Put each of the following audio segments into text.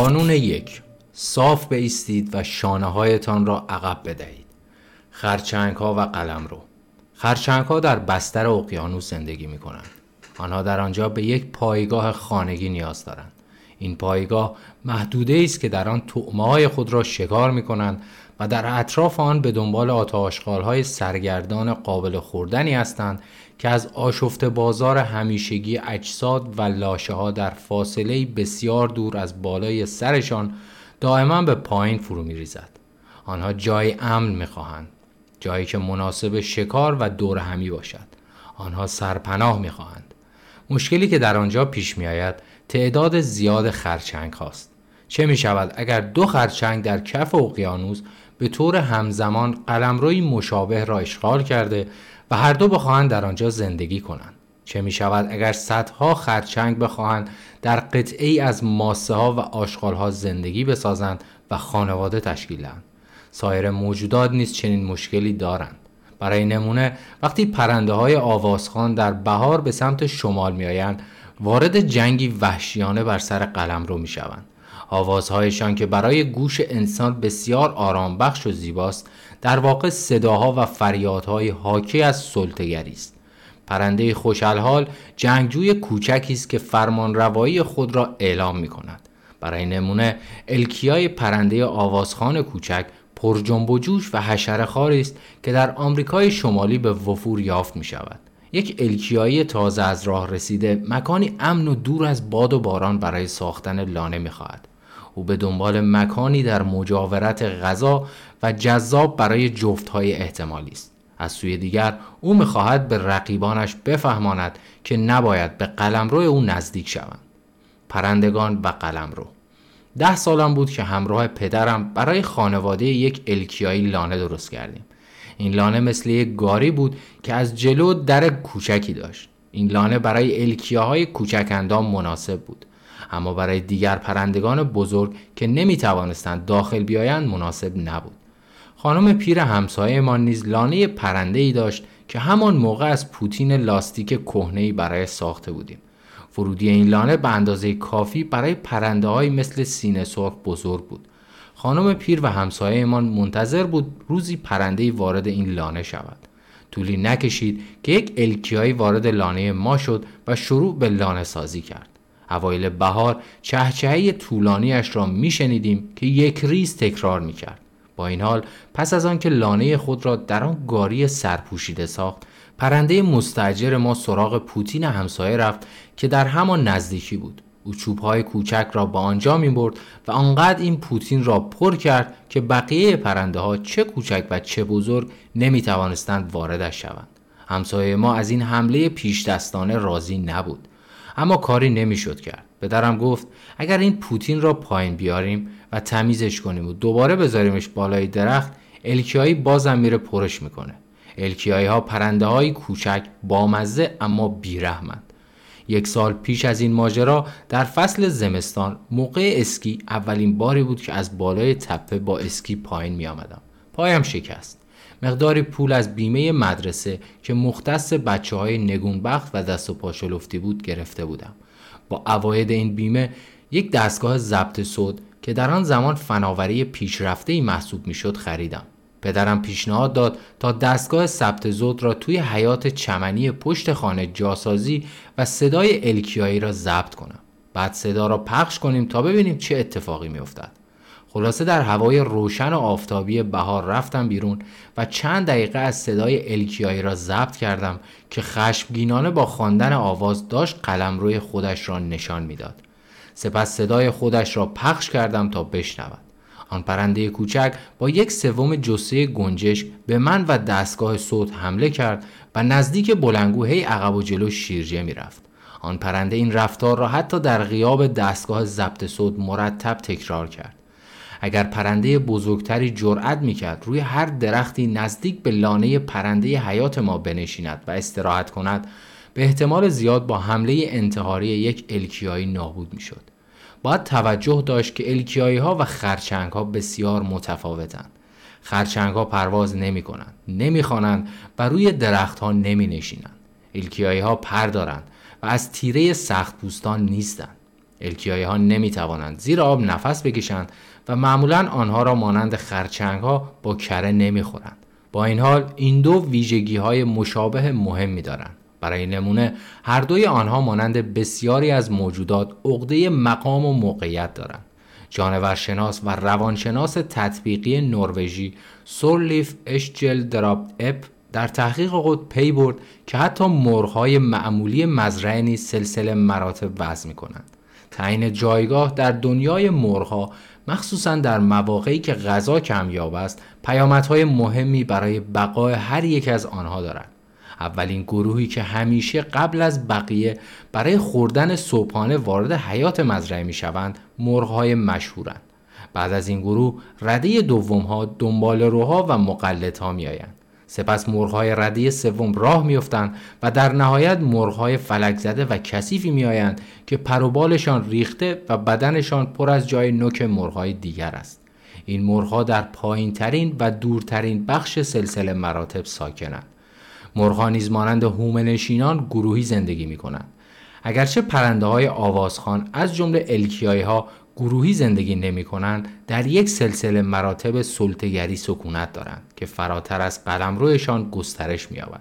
قانون یک صاف بیستید و شانه هایتان را عقب بدهید. خرچنگ ها و قلم رو. خرچنگ ها در بستر اقیانوس زندگی می کنند آنها در آنجا به یک پایگاه خانگی نیاز دارند. این پایگاه محدوده است که در آن تعمه های خود را شکار می کنند و در اطراف آن به دنبال آتاشخال های سرگردان قابل خوردنی هستند که از آشفت بازار همیشگی اجساد و لاشه ها در فاصله بسیار دور از بالای سرشان دائما به پایین فرو می ریزد. آنها جای امن می خواهند. جایی که مناسب شکار و دور همی باشد. آنها سرپناه می خواهند. مشکلی که در آنجا پیش می آید تعداد زیاد خرچنگ هاست. چه می شود اگر دو خرچنگ در کف اقیانوس به طور همزمان قلمروی مشابه را اشغال کرده و هر دو بخواهند در آنجا زندگی کنند. چه می شود اگر صدها خرچنگ بخواهند در قطعه ای از ماسه ها و آشغال ها زندگی بسازند و خانواده تشکیل دهند؟ سایر موجودات نیز چنین مشکلی دارند. برای نمونه وقتی پرنده های آوازخان در بهار به سمت شمال می آیند وارد جنگی وحشیانه بر سر قلم رو می شوند آوازهایشان که برای گوش انسان بسیار آرام بخش و زیباست در واقع صداها و فریادهای حاکی از سلطگری است. پرنده خوشحال جنگجوی کوچکی است که فرمان روایی خود را اعلام می کند برای نمونه الکیای پرنده آوازخان کوچک پر جنب و جوش و حشره است که در آمریکای شمالی به وفور یافت می شود یک الکیایی تازه از راه رسیده مکانی امن و دور از باد و باران برای ساختن لانه می خواهد. او به دنبال مکانی در مجاورت غذا و جذاب برای جفتهای احتمالی است. از سوی دیگر او می‌خواهد به رقیبانش بفهماند که نباید به قلمرو او نزدیک شوند. پرندگان و قلمرو. ده سالم بود که همراه پدرم برای خانواده یک الکیایی لانه درست کردیم. این لانه مثل یک گاری بود که از جلو در کوچکی داشت. این لانه برای الکیاهای کوچک اندام مناسب بود. اما برای دیگر پرندگان بزرگ که نمی توانستند داخل بیایند مناسب نبود. خانم پیر همسایه ما نیز لانه پرنده ای داشت که همان موقع از پوتین لاستیک کهنه برای ساخته بودیم. ورودی این لانه به اندازه کافی برای پرنده های مثل سینه سرخ بزرگ بود. خانم پیر و همسایهمان منتظر بود روزی پرنده وارد این لانه شود. طولی نکشید که یک الکیایی وارد لانه ما شد و شروع به لانه سازی کرد. اوایل بهار چهچهه طولانیش را میشنیدیم که یک ریز تکرار می‌کرد. با این حال پس از آنکه لانه خود را در آن گاری سرپوشیده ساخت پرنده مستجر ما سراغ پوتین همسایه رفت که در همان نزدیکی بود. او چوبهای کوچک را به آنجا می برد و آنقدر این پوتین را پر کرد که بقیه پرنده ها چه کوچک و چه بزرگ نمی توانستند واردش شوند. همسایه ما از این حمله پیش دستانه راضی نبود. اما کاری نمی‌شد کرد پدرم گفت اگر این پوتین را پایین بیاریم و تمیزش کنیم و دوباره بذاریمش بالای درخت الکیایی بازم میره پرش می‌کنه الکیایی ها پرنده های کوچک بامزه اما بیرحمند یک سال پیش از این ماجرا در فصل زمستان موقع اسکی اولین باری بود که از بالای تپه با اسکی پایین می آمدم. پایم شکست. مقداری پول از بیمه مدرسه که مختص بچه های نگونبخت و دست و پاشلفتی بود گرفته بودم. با اواید این بیمه یک دستگاه ضبط صوت که در آن زمان فناوری پیشرفته ای محسوب می‌شد خریدم. پدرم پیشنهاد داد تا دستگاه ثبت زود را توی حیات چمنی پشت خانه جاسازی و صدای الکیایی را ضبط کنم. بعد صدا را پخش کنیم تا ببینیم چه اتفاقی میافتد. خلاصه در هوای روشن و آفتابی بهار رفتم بیرون و چند دقیقه از صدای الکیایی را ضبط کردم که خشمگینانه با خواندن آواز داشت قلم روی خودش را نشان می‌داد. سپس صدای خودش را پخش کردم تا بشنود. آن پرنده کوچک با یک سوم جسه گنجش به من و دستگاه صوت حمله کرد و نزدیک بلنگو هی عقب و جلو شیرجه می‌رفت. آن پرنده این رفتار را حتی در غیاب دستگاه ضبط صوت مرتب تکرار کرد. اگر پرنده بزرگتری جرأت می‌کرد روی هر درختی نزدیک به لانه پرنده حیات ما بنشیند و استراحت کند به احتمال زیاد با حمله انتحاری یک الکیایی نابود می‌شد. باید توجه داشت که الکیایی ها و خرچنگ ها بسیار متفاوتند. خرچنگ ها پرواز نمی کنند نمی خوانند و روی درخت ها نمی نشینند الکیایی ها پر دارند و از تیره سخت پوستان نیستند. الکیای ها نمی توانند زیر آب نفس بکشند و معمولا آنها را مانند خرچنگ ها با کره نمی خورند. با این حال این دو ویژگی های مشابه مهمی دارند. برای نمونه هر دوی آنها مانند بسیاری از موجودات عقده مقام و موقعیت دارند. جانورشناس و روانشناس تطبیقی نروژی سورلیف اشجل دراب اپ در تحقیق خود پی برد که حتی مرغهای معمولی مزرعه نیز سلسله مراتب وضع می کنند. تعیین جایگاه در دنیای مرغها مخصوصا در مواقعی که غذا کمیاب است پیامدهای مهمی برای بقای هر یک از آنها دارد اولین گروهی که همیشه قبل از بقیه برای خوردن صبحانه وارد حیات مزرعه می شوند مرغهای مشهورند بعد از این گروه رده دوم ها دنبال روها و مقلط ها می آیند. سپس مرغهای رده سوم راه میافتند و در نهایت مرغهای فلک زده و کثیفی میآیند که پروبالشان ریخته و بدنشان پر از جای نوک مرغهای دیگر است. این مرغها در پایین ترین و دورترین بخش سلسله مراتب ساکنند. مرغها نیز مانند هومنشینان گروهی زندگی می کنند اگرچه پرنده های آوازخان از جمله الکیای ها گروهی زندگی نمی کنند در یک سلسله مراتب سلطگری سکونت دارند که فراتر از قلمرویشان گسترش می یابد.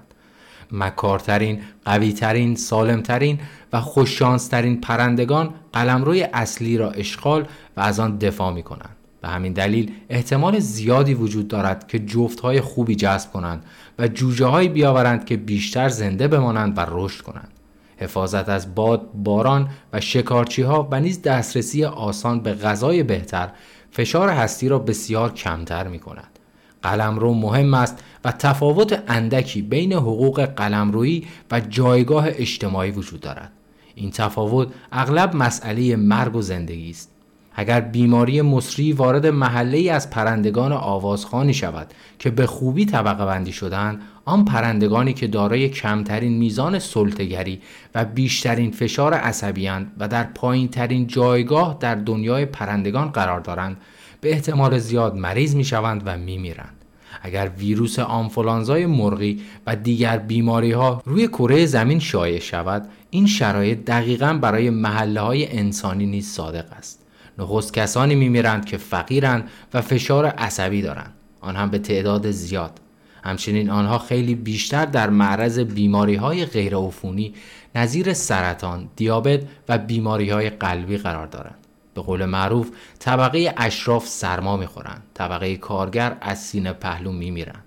مکارترین، قویترین، سالمترین و خوششانسترین پرندگان قلمروی اصلی را اشغال و از آن دفاع می کنند. به همین دلیل احتمال زیادی وجود دارد که جفتهای خوبی جذب کنند و جوجه بیاورند که بیشتر زنده بمانند و رشد کنند. حفاظت از باد، باران و شکارچی ها و نیز دسترسی آسان به غذای بهتر فشار هستی را بسیار کمتر می کند. قلمرو مهم است و تفاوت اندکی بین حقوق قلمرویی و جایگاه اجتماعی وجود دارد. این تفاوت اغلب مسئله مرگ و زندگی است. اگر بیماری مصری وارد محله ای از پرندگان آوازخانی شود که به خوبی طبقه بندی شدند آن پرندگانی که دارای کمترین میزان سلطگری و بیشترین فشار عصبیند و در پایین ترین جایگاه در دنیای پرندگان قرار دارند به احتمال زیاد مریض می شوند و می میرند. اگر ویروس آنفولانزای مرغی و دیگر بیماری ها روی کره زمین شایع شود این شرایط دقیقا برای محله های انسانی نیز صادق است نخست کسانی میمیرند که فقیرند و فشار عصبی دارند. آن هم به تعداد زیاد. همچنین آنها خیلی بیشتر در معرض بیماری های غیرعفونی نظیر سرطان، دیابت و بیماری های قلبی قرار دارند. به قول معروف طبقه اشراف سرما می‌خورند. طبقه کارگر از سینه پهلو میمیرند.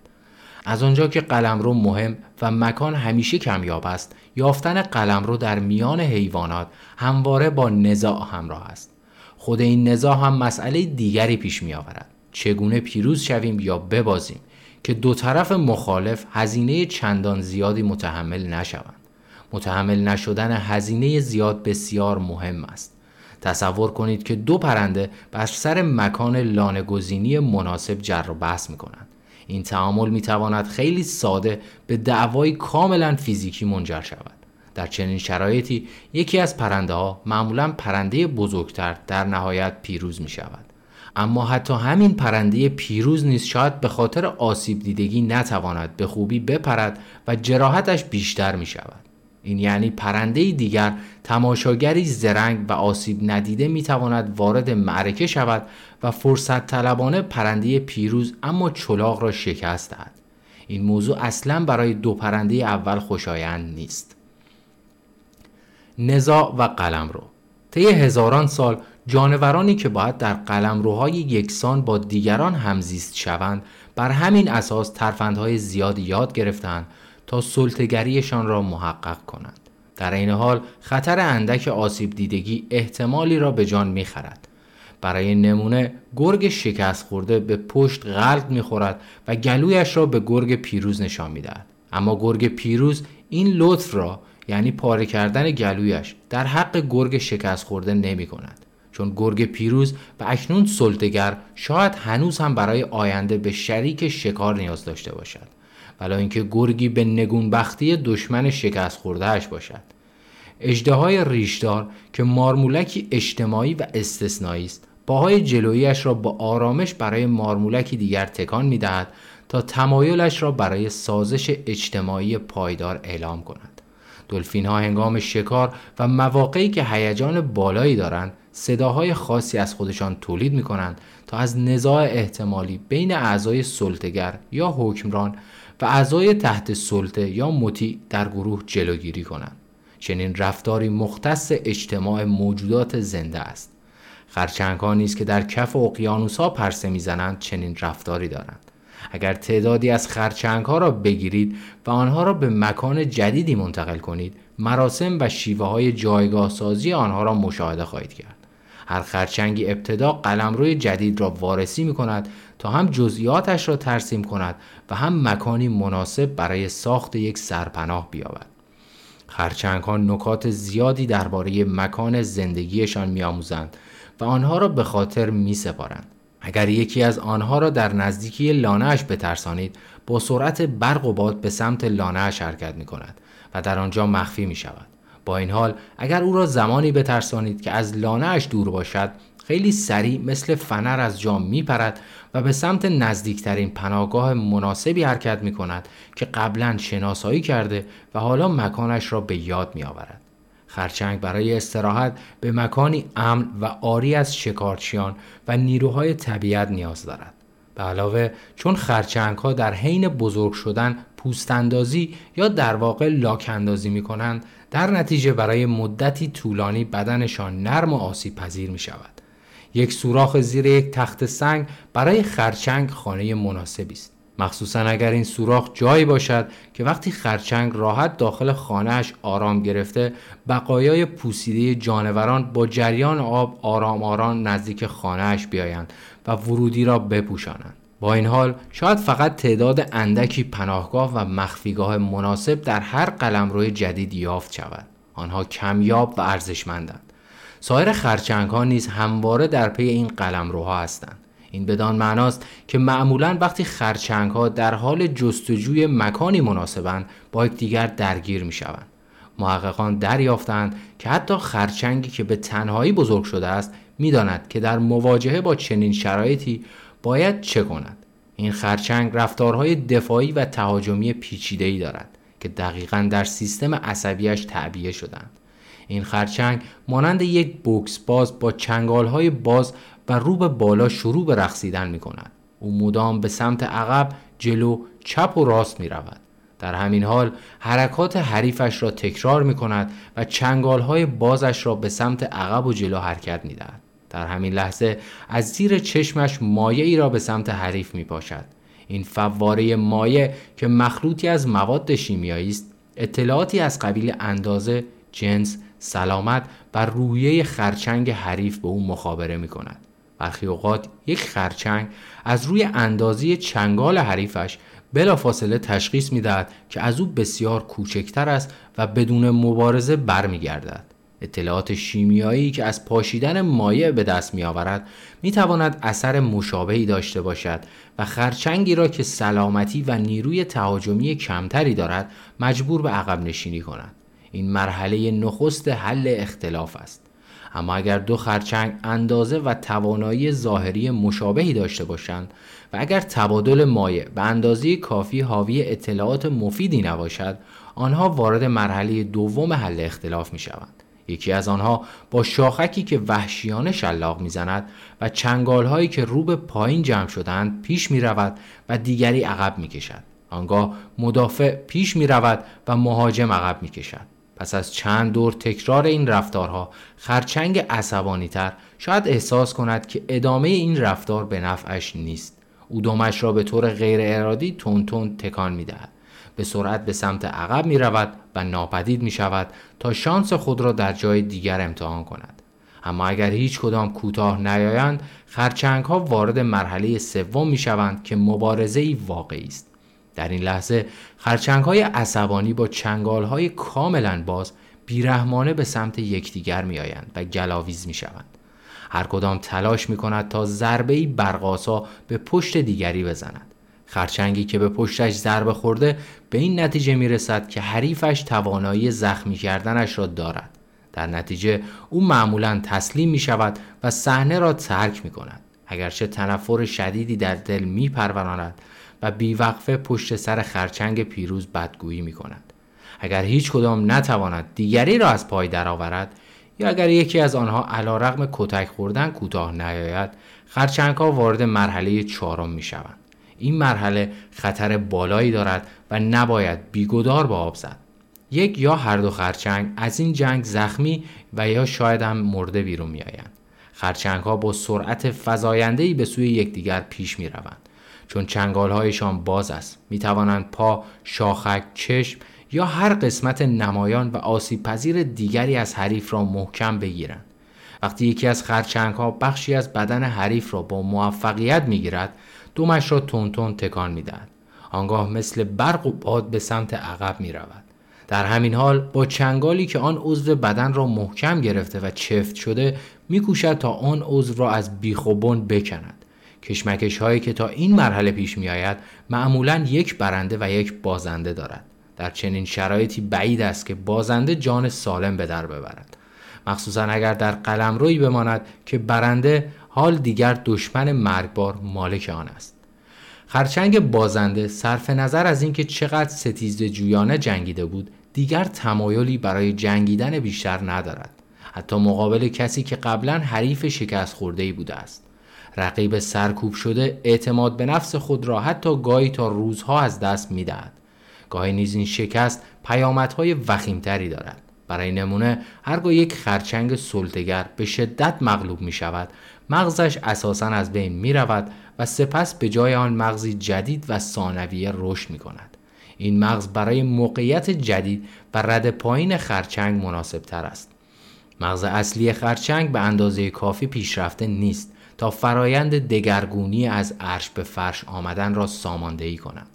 از آنجا که قلمرو مهم و مکان همیشه کمیاب است یافتن قلمرو در میان حیوانات همواره با نزاع همراه است. خود این نزاع هم مسئله دیگری پیش می آورد چگونه پیروز شویم یا ببازیم که دو طرف مخالف هزینه چندان زیادی متحمل نشوند. متحمل نشدن هزینه زیاد بسیار مهم است. تصور کنید که دو پرنده بر سر مکان لانگزینی مناسب جر و بحث می کنند این تعامل می تواند خیلی ساده به دعوای کاملا فیزیکی منجر شود. در چنین شرایطی یکی از پرنده ها معمولا پرنده بزرگتر در نهایت پیروز می شود اما حتی همین پرنده پیروز نیست شاید به خاطر آسیب دیدگی نتواند به خوبی بپرد و جراحتش بیشتر می شود این یعنی پرنده دیگر تماشاگری زرنگ و آسیب ندیده می تواند وارد معرکه شود و فرصت طلبانه پرنده پیروز اما چلاق را شکست دهد. این موضوع اصلا برای دو پرنده اول خوشایند نیست. نزاع و قلمرو. طی هزاران سال جانورانی که باید در قلمروهای یکسان با دیگران همزیست شوند بر همین اساس ترفندهای زیاد یاد گرفتند تا سلطگریشان را محقق کنند. در این حال خطر اندک آسیب دیدگی احتمالی را به جان می‌خرد. برای نمونه گرگ شکست خورده به پشت غلط می‌خورد و گلویش را به گرگ پیروز نشان می‌دهد. اما گرگ پیروز این لطف را یعنی پاره کردن گلویش در حق گرگ شکست خورده نمی کند. چون گرگ پیروز و اکنون سلطگر شاید هنوز هم برای آینده به شریک شکار نیاز داشته باشد. ولی اینکه گرگی به نگونبختی دشمن شکست خوردهش باشد. اجده ریشدار که مارمولکی اجتماعی و استثنایی است پاهای جلویش را با آرامش برای مارمولکی دیگر تکان می دهد تا تمایلش را برای سازش اجتماعی پایدار اعلام کند. دلفین ها هنگام شکار و مواقعی که هیجان بالایی دارند صداهای خاصی از خودشان تولید می کنند تا از نزاع احتمالی بین اعضای سلطگر یا حکمران و اعضای تحت سلطه یا مطیع در گروه جلوگیری کنند. چنین رفتاری مختص اجتماع موجودات زنده است. خرچنگ ها نیز که در کف اقیانوس ها پرسه می‌زنند چنین رفتاری دارند. اگر تعدادی از خرچنگ ها را بگیرید و آنها را به مکان جدیدی منتقل کنید مراسم و شیوه های جایگاه سازی آنها را مشاهده خواهید کرد. هر خرچنگی ابتدا قلمروی جدید را وارسی می کند تا هم جزئیاتش را ترسیم کند و هم مکانی مناسب برای ساخت یک سرپناه بیابد. خرچنگ ها نکات زیادی درباره مکان زندگیشان میآموزند و آنها را به خاطر می سپارند. اگر یکی از آنها را در نزدیکی لانهاش بترسانید با سرعت برق و باد به سمت لانهاش حرکت می کند و در آنجا مخفی می شود. با این حال اگر او را زمانی بترسانید که از لانهاش دور باشد خیلی سریع مثل فنر از جا می پرد و به سمت نزدیکترین پناهگاه مناسبی حرکت می کند که قبلا شناسایی کرده و حالا مکانش را به یاد می آورد. خرچنگ برای استراحت به مکانی امن و آری از شکارچیان و نیروهای طبیعت نیاز دارد. به علاوه چون خرچنگ ها در حین بزرگ شدن پوستندازی یا در واقع لاک اندازی می کنند در نتیجه برای مدتی طولانی بدنشان نرم و آسیب پذیر می شود. یک سوراخ زیر یک تخت سنگ برای خرچنگ خانه مناسبی است. مخصوصا اگر این سوراخ جایی باشد که وقتی خرچنگ راحت داخل خانهش آرام گرفته بقایای پوسیده جانوران با جریان آب آرام آرام نزدیک خانهش بیایند و ورودی را بپوشانند. با این حال شاید فقط تعداد اندکی پناهگاه و مخفیگاه مناسب در هر قلمرو جدید یافت شود. آنها کمیاب و ارزشمندند. سایر خرچنگ ها نیز همواره در پی این قلمروها هستند. این بدان معناست که معمولا وقتی خرچنگ ها در حال جستجوی مکانی مناسبند با یکدیگر درگیر می شوند. محققان دریافتند که حتی خرچنگی که به تنهایی بزرگ شده است می‌داند که در مواجهه با چنین شرایطی باید چه کند این خرچنگ رفتارهای دفاعی و تهاجمی پیچیده‌ای دارد که دقیقا در سیستم عصبیش تعبیه شدند این خرچنگ مانند یک بوکس باز با چنگال باز و رو به بالا شروع به رقصیدن می کند. او مدام به سمت عقب جلو چپ و راست می رود. در همین حال حرکات حریفش را تکرار می کند و چنگال های بازش را به سمت عقب و جلو حرکت می دهد. در همین لحظه از زیر چشمش مایه ای را به سمت حریف می پاشد. این فواره مایه که مخلوطی از مواد شیمیایی است اطلاعاتی از قبیل اندازه، جنس، سلامت و رویه خرچنگ حریف به او مخابره می کند. برخی اوقات یک خرچنگ از روی اندازی چنگال حریفش بلافاصله تشخیص می‌دهد که از او بسیار کوچکتر است و بدون مبارزه برمیگردد. اطلاعات شیمیایی که از پاشیدن مایع به دست می آورد می تواند اثر مشابهی داشته باشد و خرچنگی را که سلامتی و نیروی تهاجمی کمتری دارد مجبور به عقب نشینی کند. این مرحله نخست حل اختلاف است. اما اگر دو خرچنگ اندازه و توانایی ظاهری مشابهی داشته باشند و اگر تبادل مایع به اندازه کافی حاوی اطلاعات مفیدی نباشد آنها وارد مرحله دوم حل اختلاف می شوند. یکی از آنها با شاخکی که وحشیانه شلاق می‌زند و چنگال هایی که رو به پایین جمع شدند پیش می رود و دیگری عقب می کشد. آنگاه مدافع پیش می رود و مهاجم عقب می کشد. پس از چند دور تکرار این رفتارها خرچنگ عصبانی تر شاید احساس کند که ادامه این رفتار به نفعش نیست او دمش را به طور غیر ارادی تون تون تکان می دهد. به سرعت به سمت عقب می رود و ناپدید می شود تا شانس خود را در جای دیگر امتحان کند. اما اگر هیچ کدام کوتاه نیایند خرچنگ ها وارد مرحله سوم می شوند که مبارزه واقعی است. در این لحظه خرچنگ های عصبانی با چنگال های کاملا باز بیرحمانه به سمت یکدیگر می آیند و گلاویز می شوند. هر کدام تلاش می کند تا ضربه برقاسا به پشت دیگری بزند. خرچنگی که به پشتش ضربه خورده به این نتیجه می رسد که حریفش توانایی زخمی کردنش را دارد. در نتیجه او معمولا تسلیم می شود و صحنه را ترک می کند. اگرچه تنفر شدیدی در دل می پروراند و بیوقفه پشت سر خرچنگ پیروز بدگویی می کند. اگر هیچ کدام نتواند دیگری را از پای درآورد یا اگر یکی از آنها علا رقم کتک خوردن کوتاه نیاید خرچنگ ها وارد مرحله چهارم می شوند. این مرحله خطر بالایی دارد و نباید بیگدار به آب زد. یک یا هر دو خرچنگ از این جنگ زخمی و یا شاید هم مرده بیرون می آیند. خرچنگ ها با سرعت فزاینده‌ای به سوی یکدیگر پیش می روند. چون چنگال هایشان باز است می توانند پا، شاخک، چشم یا هر قسمت نمایان و آسیب پذیر دیگری از حریف را محکم بگیرند. وقتی یکی از خرچنگ ها بخشی از بدن حریف را با موفقیت می گیرد دومش را تون تون تکان می دهد. آنگاه مثل برق و باد به سمت عقب می رود. در همین حال با چنگالی که آن عضو بدن را محکم گرفته و چفت شده میکوشد تا آن عضو را از بیخ بکند کشمکش هایی که تا این مرحله پیش می آید معمولا یک برنده و یک بازنده دارد. در چنین شرایطی بعید است که بازنده جان سالم به در ببرد. مخصوصا اگر در قلم روی بماند که برنده حال دیگر دشمن مرگبار مالک آن است. خرچنگ بازنده صرف نظر از اینکه چقدر ستیز جویانه جنگیده بود دیگر تمایلی برای جنگیدن بیشتر ندارد. حتی مقابل کسی که قبلا حریف شکست خورده ای بوده است. رقیب سرکوب شده اعتماد به نفس خود را حتی گاهی تا روزها از دست می‌دهد. گاهی نیز این شکست پیامدهای وخیمتری دارد. برای نمونه هرگاه یک خرچنگ سلطگر به شدت مغلوب می شود مغزش اساسا از بین می رود و سپس به جای آن مغزی جدید و ثانویه رشد می کند این مغز برای موقعیت جدید و رد پایین خرچنگ مناسب تر است. مغز اصلی خرچنگ به اندازه کافی پیشرفته نیست. فرایند دگرگونی از عرش به فرش آمدن را ساماندهی کند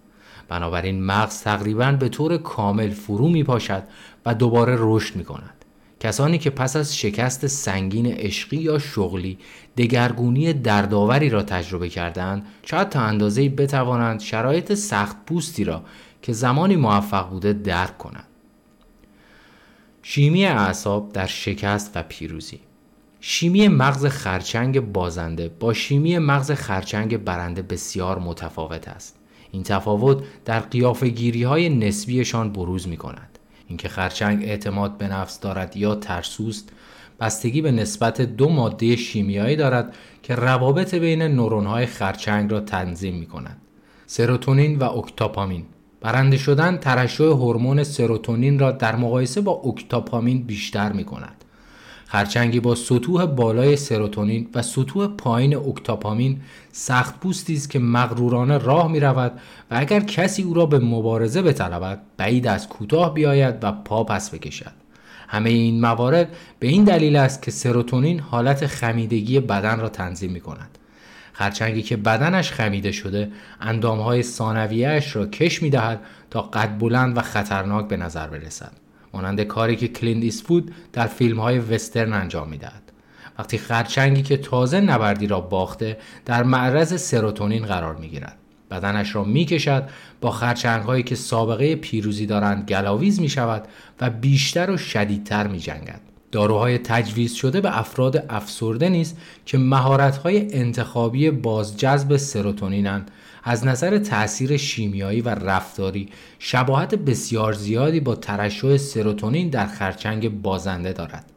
بنابراین مغز تقریبا به طور کامل فرو می پاشد و دوباره رشد می کند. کسانی که پس از شکست سنگین عشقی یا شغلی دگرگونی دردآوری را تجربه کردند شاید تا اندازه بتوانند شرایط سخت پوستی را که زمانی موفق بوده درک کنند. شیمی اعصاب در شکست و پیروزی. شیمی مغز خرچنگ بازنده با شیمی مغز خرچنگ برنده بسیار متفاوت است. این تفاوت در قیافگیری های نسبیشان بروز می کند اینکه خرچنگ اعتماد به نفس دارد یا ترسوست بستگی به نسبت دو ماده شیمیایی دارد که روابط بین نورون های خرچنگ را تنظیم می کند سروتونین و اکتاپامین. برنده شدن ترشح هورمون سروتونین را در مقایسه با اکتاپامین بیشتر می کند. خرچنگی با سطوح بالای سروتونین و سطوح پایین اکتاپامین سخت پوستی است که مغرورانه راه می رود و اگر کسی او را به مبارزه بطلبد بعید از کوتاه بیاید و پا پس بکشد. همه این موارد به این دلیل است که سروتونین حالت خمیدگی بدن را تنظیم می کند. خرچنگی که بدنش خمیده شده اندامهای ثانویهاش را کش می دهد تا قد بلند و خطرناک به نظر برسد مانند کاری که کلیند ایسفود در فیلم های وسترن انجام می دهد. وقتی خرچنگی که تازه نبردی را باخته در معرض سروتونین قرار می گیرد. بدنش را می کشد با خرچنگ هایی که سابقه پیروزی دارند گلاویز می شود و بیشتر و شدیدتر می جنگد. داروهای تجویز شده به افراد افسرده نیست که مهارت‌های انتخابی بازجذب سروتونینند از نظر تاثیر شیمیایی و رفتاری شباهت بسیار زیادی با ترشح سروتونین در خرچنگ بازنده دارد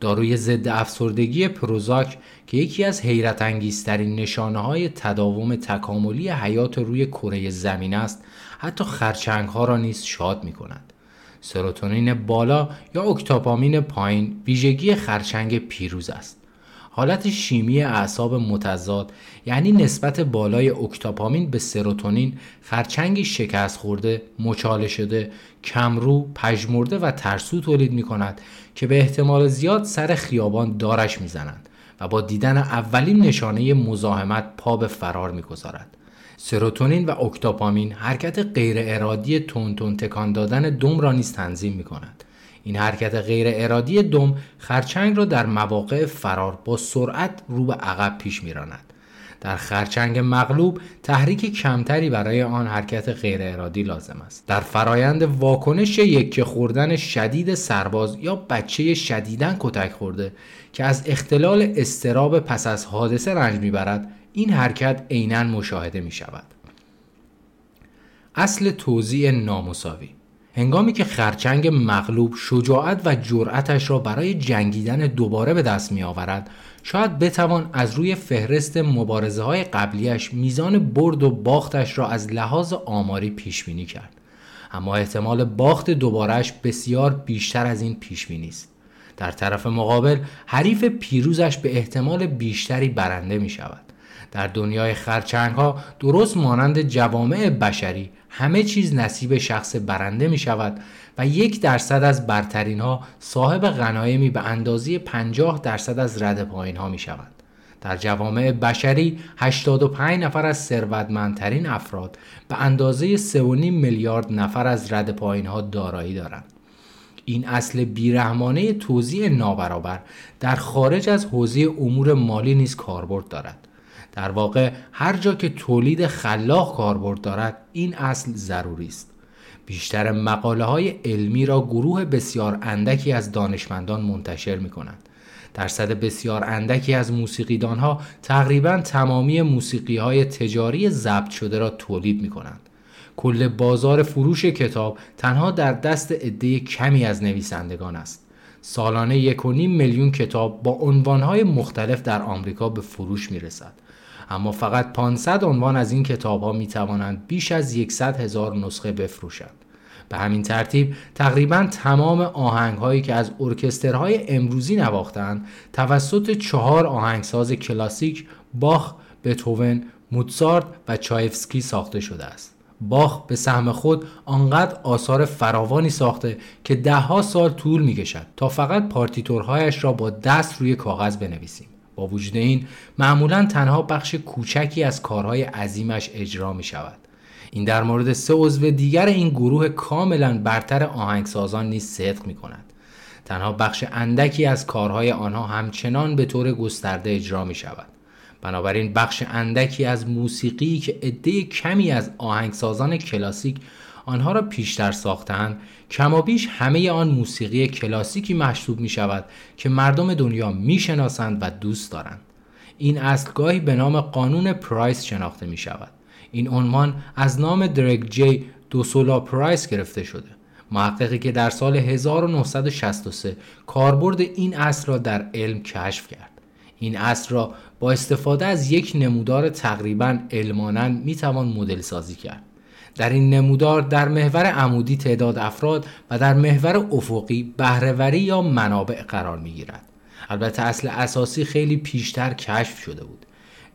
داروی ضد افسردگی پروزاک که یکی از حیرت انگیزترین نشانه های تداوم تکاملی حیات روی کره زمین است حتی خرچنگ ها را نیز شاد می کند. سروتونین بالا یا اکتاپامین پایین ویژگی خرچنگ پیروز است حالت شیمی اعصاب متضاد یعنی نسبت بالای اکتاپامین به سروتونین خرچنگی شکست خورده، مچاله شده، کمرو، پژمرده و ترسو تولید می کند که به احتمال زیاد سر خیابان دارش می‌زنند و با دیدن اولین نشانه مزاحمت پا به فرار می‌گذارد. سروتونین و اکتاپامین حرکت غیر ارادی تون تون تکان دادن دم را نیز تنظیم می کند. این حرکت غیر ارادی دم خرچنگ را در مواقع فرار با سرعت رو به عقب پیش میراند. در خرچنگ مغلوب تحریک کمتری برای آن حرکت غیر ارادی لازم است. در فرایند واکنش یکه خوردن شدید سرباز یا بچه شدیدن کتک خورده که از اختلال استراب پس از حادثه رنج می‌برد این حرکت عینا مشاهده می شود. اصل توزیع نامساوی هنگامی که خرچنگ مغلوب شجاعت و جرأتش را برای جنگیدن دوباره به دست می آورد شاید بتوان از روی فهرست مبارزه های قبلیش میزان برد و باختش را از لحاظ آماری پیش بینی کرد. اما احتمال باخت دوبارهش بسیار بیشتر از این پیش بینی است. در طرف مقابل حریف پیروزش به احتمال بیشتری برنده می شود در دنیای خرچنگ ها درست مانند جوامع بشری همه چیز نصیب شخص برنده می شود و یک درصد از برترین ها صاحب غنایمی به اندازه 50 درصد از رد پایین ها می شود. در جوامع بشری 85 نفر از ثروتمندترین افراد به اندازه 3.5 میلیارد نفر از رد پایین ها دارایی دارند. این اصل بیرحمانه توزیع نابرابر در خارج از حوزه امور مالی نیز کاربرد دارد. در واقع هر جا که تولید خلاق کاربرد دارد این اصل ضروری است بیشتر مقاله های علمی را گروه بسیار اندکی از دانشمندان منتشر می کنند. درصد بسیار اندکی از موسیقیدان ها تقریبا تمامی موسیقی های تجاری ضبط شده را تولید می کنند. کل بازار فروش کتاب تنها در دست عده کمی از نویسندگان است. سالانه یک میلیون کتاب با عنوانهای مختلف در آمریکا به فروش می رسد. اما فقط 500 عنوان از این کتاب ها می توانند بیش از 100 هزار نسخه بفروشند. به همین ترتیب تقریبا تمام آهنگ هایی که از ارکسترهای امروزی نواختند توسط چهار آهنگساز کلاسیک باخ، بتوون، موتسارت و چایفسکی ساخته شده است. باخ به سهم خود آنقدر آثار فراوانی ساخته که دهها سال طول می کشد تا فقط پارتیتورهایش را با دست روی کاغذ بنویسیم. با وجود این معمولا تنها بخش کوچکی از کارهای عظیمش اجرا می شود. این در مورد سه عضو دیگر این گروه کاملا برتر آهنگسازان نیز صدق می کند. تنها بخش اندکی از کارهای آنها همچنان به طور گسترده اجرا می شود. بنابراین بخش اندکی از موسیقی که عده کمی از آهنگسازان کلاسیک آنها را پیشتر ساختند کمابیش همه آن موسیقی کلاسیکی محسوب می شود که مردم دنیا می شناسند و دوست دارند. این اصلگاهی به نام قانون پرایس شناخته می شود این عنوان از نام درگ جی دوسولا پرایس گرفته شده. محققی که در سال 1963 کاربرد این اصل را در علم کشف کرد. این اصل را با استفاده از یک نمودار تقریبا علمانن می توان مدل سازی کرد. در این نمودار در محور عمودی تعداد افراد و در محور افقی بهرهوری یا منابع قرار می گیرد. البته اصل اساسی خیلی پیشتر کشف شده بود.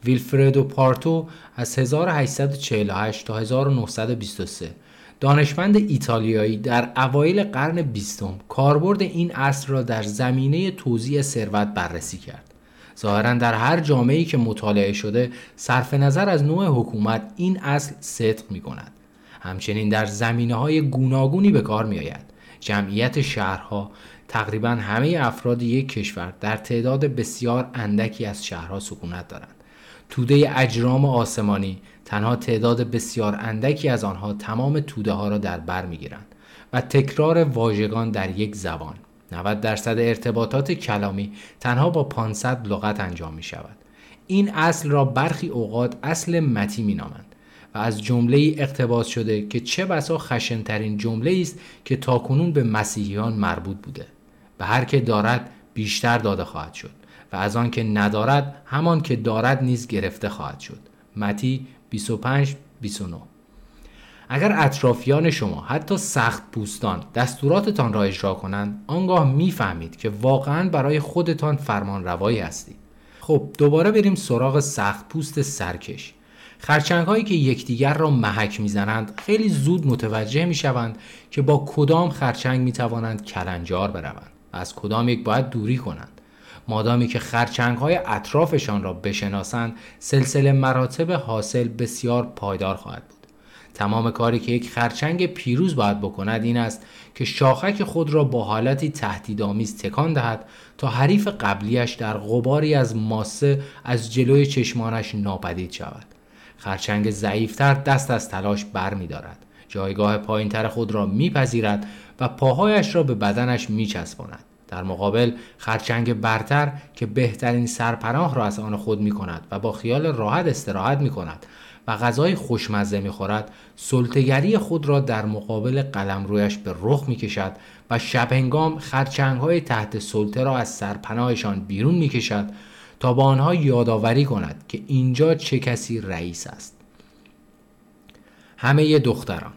ویلفردو پارتو از 1848 تا 1923 دانشمند ایتالیایی در اوایل قرن بیستم کاربرد این اصل را در زمینه توزیع ثروت بررسی کرد. ظاهرا در هر جامعه‌ای که مطالعه شده صرف نظر از نوع حکومت این اصل صدق می کند. همچنین در زمینه های گوناگونی به کار می آید. جمعیت شهرها تقریبا همه افراد یک کشور در تعداد بسیار اندکی از شهرها سکونت دارند. توده اجرام آسمانی تنها تعداد بسیار اندکی از آنها تمام توده ها را در بر می گیرند و تکرار واژگان در یک زبان 90 درصد ارتباطات کلامی تنها با 500 لغت انجام می شود. این اصل را برخی اوقات اصل متی می نامند. و از جمله اقتباس شده که چه بسا خشنترین جمله است که تاکنون به مسیحیان مربوط بوده به هر که دارد بیشتر داده خواهد شد و از آن که ندارد همان که دارد نیز گرفته خواهد شد. متی 25 29 اگر اطرافیان شما حتی سخت پوستان دستوراتتان را اجرا کنند آنگاه می‌فهمید که واقعا برای خودتان فرمان روایی هستید. خب دوباره بریم سراغ سخت پوست سرکش. خرچنگ هایی که یکدیگر را محک می‌زنند خیلی زود متوجه می شوند که با کدام خرچنگ می توانند کلنجار بروند از کدام یک باید دوری کنند. مادامی که خرچنگ های اطرافشان را بشناسند سلسله مراتب حاصل بسیار پایدار خواهد بود. تمام کاری که یک خرچنگ پیروز باید بکند این است که شاخک خود را با حالتی تهدیدآمیز تکان دهد تا حریف قبلیش در غباری از ماسه از جلوی چشمانش ناپدید شود. خرچنگ ضعیفتر دست از تلاش بر می دارد. جایگاه پایینتر خود را میپذیرد و پاهایش را به بدنش میچسباند در مقابل خرچنگ برتر که بهترین سرپناه را از آن خود می کند و با خیال راحت استراحت می کند و غذای خوشمزه می‌خورد سلطگری خود را در مقابل قلمرویش به رخ می‌کشد و شبهنگام خرچنگ های تحت سلطه را از سرپناهشان بیرون می‌کشد تا با آنها یادآوری کند که اینجا چه کسی رئیس است همه دختران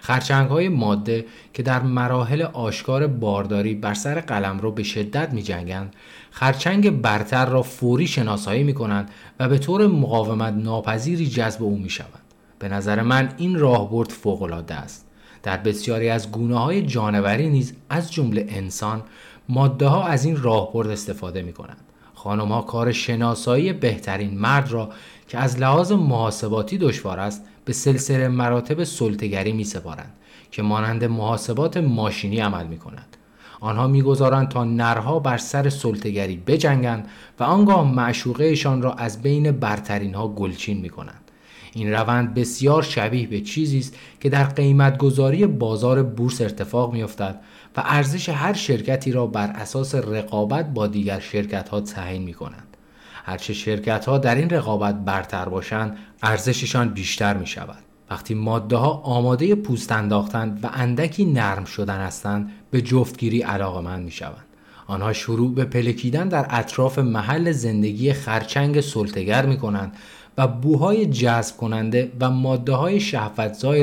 خرچنگ های ماده که در مراحل آشکار بارداری بر سر قلم رو به شدت می جنگند خرچنگ برتر را فوری شناسایی می کنند و به طور مقاومت ناپذیری جذب او می شوند. به نظر من این راهبرد فوقالعاده است. در بسیاری از گونه های جانوری نیز از جمله انسان ماده ها از این راهبرد استفاده می کنند. خانم ها کار شناسایی بهترین مرد را که از لحاظ محاسباتی دشوار است به سلسله مراتب سلطگری می سپارند که مانند محاسبات ماشینی عمل می کنند. آنها می‌گذارند تا نرها بر سر سلطگری بجنگند و آنگاه معشوقهشان را از بین برترین ها گلچین می کنند. این روند بسیار شبیه به چیزی است که در قیمتگذاری بازار بورس اتفاق میافتد و ارزش هر شرکتی را بر اساس رقابت با دیگر شرکت ها تعیین می کنند. هرچه شرکت ها در این رقابت برتر باشند ارزششان بیشتر می شود. وقتی ماده ها آماده پوست انداختند و اندکی نرم شدن هستند به جفتگیری علاقمند می شوند. آنها شروع به پلکیدن در اطراف محل زندگی خرچنگ سلطگر می کنند و بوهای جذب کننده و ماده های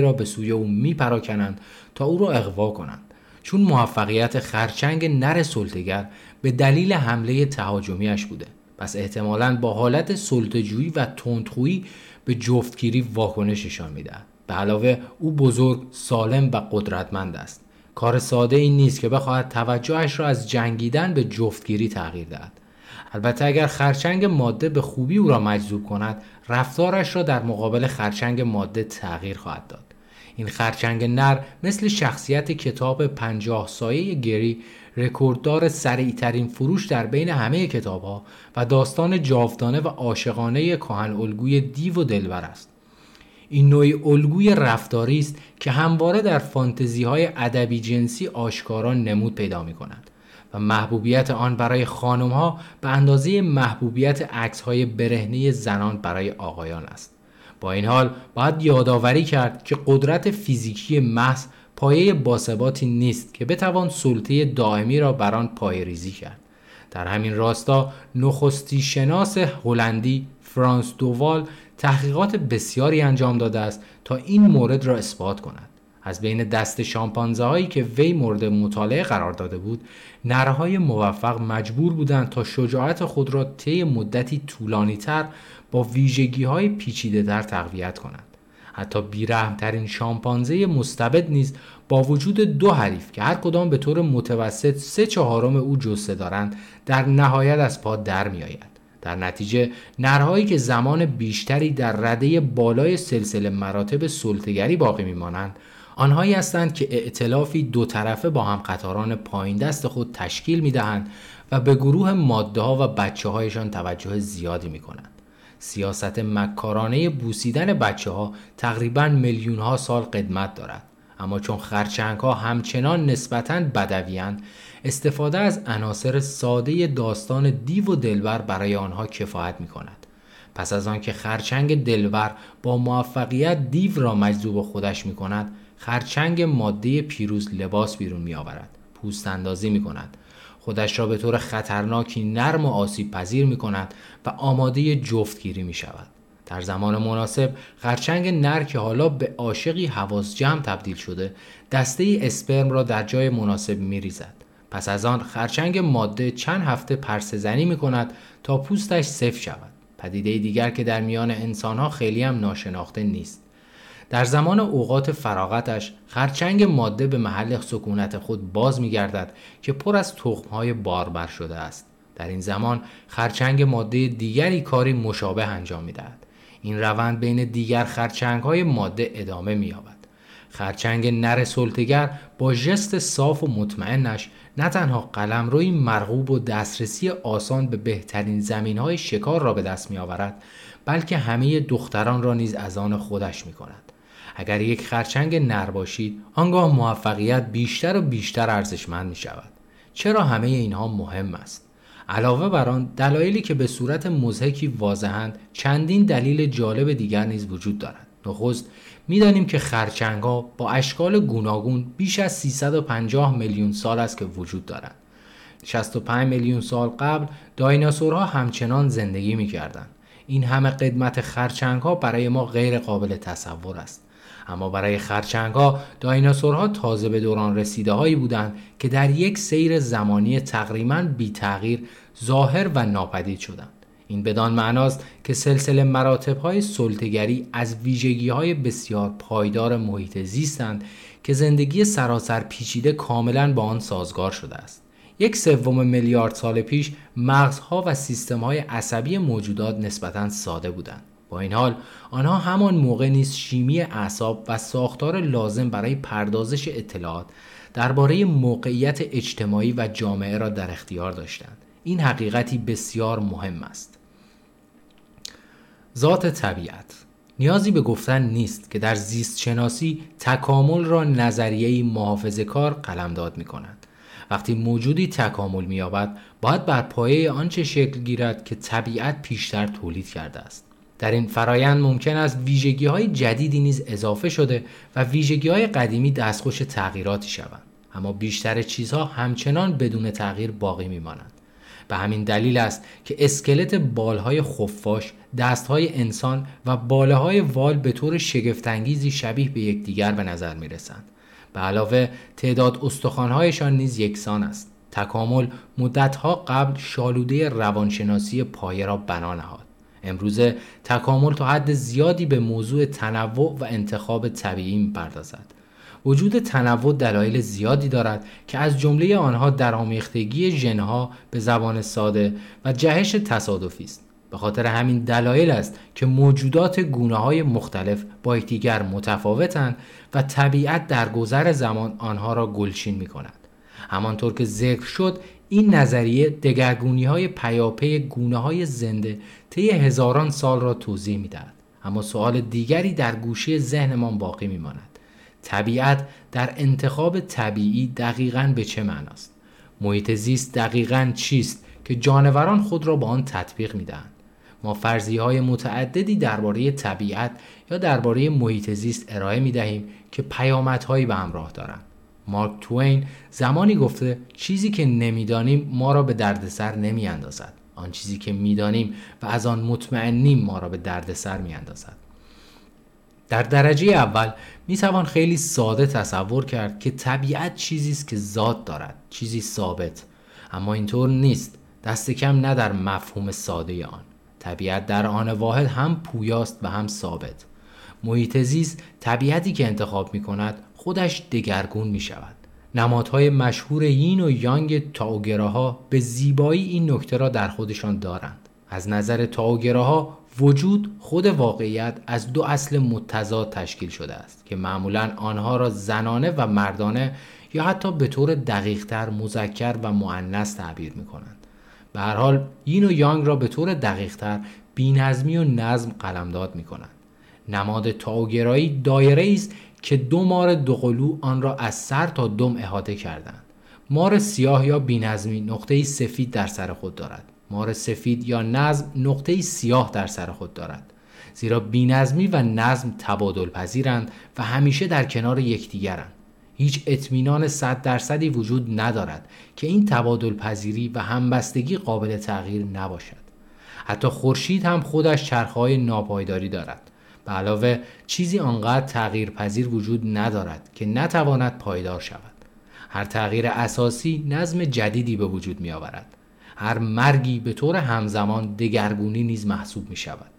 را به سوی او می پراکنند تا او را اغوا کنند. چون موفقیت خرچنگ نر سلطگر به دلیل حمله تهاجمیش بوده. پس احتمالا با حالت سلطجویی و تندخویی به جفتگیری واکنششان می‌دهد. به علاوه او بزرگ سالم و قدرتمند است. کار ساده این نیست که بخواهد توجهش را از جنگیدن به جفتگیری تغییر دهد. البته اگر خرچنگ ماده به خوبی او را مجذوب کند رفتارش را در مقابل خرچنگ ماده تغییر خواهد داد. این خرچنگ نر مثل شخصیت کتاب پنجاه سایه گری رکورددار سریعترین فروش در بین همه کتاب ها و داستان جاودانه و عاشقانه کهن الگوی دیو و دلبر است. این نوع الگوی رفتاری است که همواره در فانتزی های ادبی جنسی آشکاران نمود پیدا می کند و محبوبیت آن برای خانم ها به اندازه محبوبیت عکس های برهنه زنان برای آقایان است. با این حال باید یادآوری کرد که قدرت فیزیکی محض پایه باثباتی نیست که بتوان سلطه دائمی را بر آن ریزی کرد. در همین راستا نخستی شناس هلندی فرانس دووال تحقیقات بسیاری انجام داده است تا این مورد را اثبات کند. از بین دست شامپانزه هایی که وی مورد مطالعه قرار داده بود نرهای موفق مجبور بودند تا شجاعت خود را طی مدتی طولانی تر با ویژگی های پیچیده تر تقویت کنند حتی بیرحمترین شامپانزه مستبد نیز با وجود دو حریف که هر کدام به طور متوسط سه چهارم او جسه دارند در نهایت از پا در می آید. در نتیجه نرهایی که زمان بیشتری در رده بالای سلسله مراتب سلطگری باقی میمانند آنهایی هستند که ائتلافی دو طرفه با هم قطاران پایین دست خود تشکیل می دهند و به گروه ماده ها و بچه هایشان توجه زیادی می کنند. سیاست مکارانه بوسیدن بچه ها تقریبا میلیون ها سال قدمت دارد. اما چون خرچنگ ها همچنان نسبتا بدویند استفاده از عناصر ساده داستان دیو و دلبر برای آنها کفایت می کند. پس از آنکه خرچنگ دلبر با موفقیت دیو را مجذوب خودش می کند خرچنگ ماده پیروز لباس بیرون می آورد پوست اندازی می کند خودش را به طور خطرناکی نرم و آسیب پذیر می کند و آماده جفتگیری می شود در زمان مناسب خرچنگ نر که حالا به عاشقی حواس جمع تبدیل شده دسته ای اسپرم را در جای مناسب می ریزد. پس از آن خرچنگ ماده چند هفته پرسه زنی می کند تا پوستش سفت شود. پدیده دیگر که در میان انسان ها خیلی هم ناشناخته نیست. در زمان اوقات فراغتش خرچنگ ماده به محل سکونت خود باز می گردد که پر از تخمهای باربر شده است. در این زمان خرچنگ ماده دیگری کاری مشابه انجام می دهد. این روند بین دیگر خرچنگ های ماده ادامه می یابد. خرچنگ نر سلطگر با ژست صاف و مطمئنش نه تنها قلمروی مرغوب و دسترسی آسان به بهترین زمین های شکار را به دست می آورد بلکه همه دختران را نیز از آن خودش می کند. اگر یک خرچنگ نر باشید آنگاه موفقیت بیشتر و بیشتر ارزشمند می شود. چرا همه اینها مهم است؟ علاوه بر آن دلایلی که به صورت مزهکی واضحند چندین دلیل جالب دیگر نیز وجود دارد نخست می‌دانیم که خرچنگ ها با اشکال گوناگون بیش از 350 میلیون سال است که وجود دارند 65 میلیون سال قبل دایناسورها همچنان زندگی می کردند. این همه قدمت خرچنگ ها برای ما غیر قابل تصور است. اما برای خرچنگ ها دایناسورها تازه به دوران رسیده هایی بودند که در یک سیر زمانی تقریبا بی تغییر ظاهر و ناپدید شدند. این بدان معناست که سلسله مراتب های سلطگری از ویژگی های بسیار پایدار محیط زیستند که زندگی سراسر پیچیده کاملا با آن سازگار شده است. یک سوم میلیارد سال پیش مغزها و های عصبی موجودات نسبتا ساده بودند. با این حال آنها همان موقع نیز شیمی اعصاب و ساختار لازم برای پردازش اطلاعات درباره موقعیت اجتماعی و جامعه را در اختیار داشتند. این حقیقتی بسیار مهم است. ذات طبیعت نیازی به گفتن نیست که در زیست شناسی تکامل را نظریه‌ای محافظه کار قلمداد می کند. وقتی موجودی تکامل مییابد باید بر پایه آنچه شکل گیرد که طبیعت پیشتر تولید کرده است در این فرایند ممکن است ویژگی های جدیدی نیز اضافه شده و ویژگی های قدیمی دستخوش تغییراتی شوند. اما بیشتر چیزها همچنان بدون تغییر باقی میمانند به همین دلیل است که اسکلت بالهای خفاش، دستهای انسان و باله های وال به طور شگفتانگیزی شبیه به یکدیگر به نظر می رسند. به علاوه تعداد استخوانهایشان نیز یکسان است. تکامل مدتها قبل شالوده روانشناسی پایه را بنا نهاد. امروزه تکامل تا حد زیادی به موضوع تنوع و انتخاب طبیعی می‌پردازد وجود تنوع دلایل زیادی دارد که از جمله آنها درآمیختگی ژنها به زبان ساده و جهش تصادفی است به خاطر همین دلایل است که موجودات گونه های مختلف با یکدیگر متفاوتند و طبیعت در گذر زمان آنها را گلچین می کند. همانطور که ذکر شد این نظریه دگرگونی های پیاپی گونه های زنده طی هزاران سال را توضیح می دهد. اما سوال دیگری در گوشه ذهنمان باقی می ماند. طبیعت در انتخاب طبیعی دقیقا به چه معناست؟ محیط زیست دقیقا چیست که جانوران خود را با آن تطبیق می دهند؟ ما فرضی های متعددی درباره طبیعت یا درباره محیط زیست ارائه می دهیم که پیامدهایی به همراه دارند. مارک توین زمانی گفته چیزی که نمی‌دانیم ما را به دردسر نمی اندازد. آن چیزی که می‌دانیم و از آن مطمئنیم ما را به دردسر می اندازد. در درجه اول می توان خیلی ساده تصور کرد که طبیعت چیزی است که ذات دارد، چیزی ثابت. اما اینطور نیست. دست کم نه در مفهوم ساده آن. طبیعت در آن واحد هم پویاست و هم ثابت محیط زیست طبیعتی که انتخاب می کند خودش دگرگون می شود نمادهای مشهور یین و یانگ تاوگراها به زیبایی این نکته را در خودشان دارند از نظر تاوگراها وجود خود واقعیت از دو اصل متضاد تشکیل شده است که معمولا آنها را زنانه و مردانه یا حتی به طور دقیقتر مذکر و معنس تعبیر می کنند. به هر حال یین و یانگ را به طور دقیقتر بینظمی و نظم قلمداد می کنند. نماد تاوگرایی دایره است که دو مار دوقلو آن را از سر تا دم احاطه کردند. مار سیاه یا بینظمی نقطه سفید در سر خود دارد. مار سفید یا نظم نقطه سیاه در سر خود دارد. زیرا بینظمی و نظم تبادل پذیرند و همیشه در کنار یکدیگرند. هیچ اطمینان صد درصدی وجود ندارد که این تبادل پذیری و همبستگی قابل تغییر نباشد حتی خورشید هم خودش چرخهای ناپایداری دارد به علاوه چیزی آنقدر تغییر پذیر وجود ندارد که نتواند پایدار شود. هر تغییر اساسی نظم جدیدی به وجود می آورد هر مرگی به طور همزمان دگرگونی نیز محسوب می شود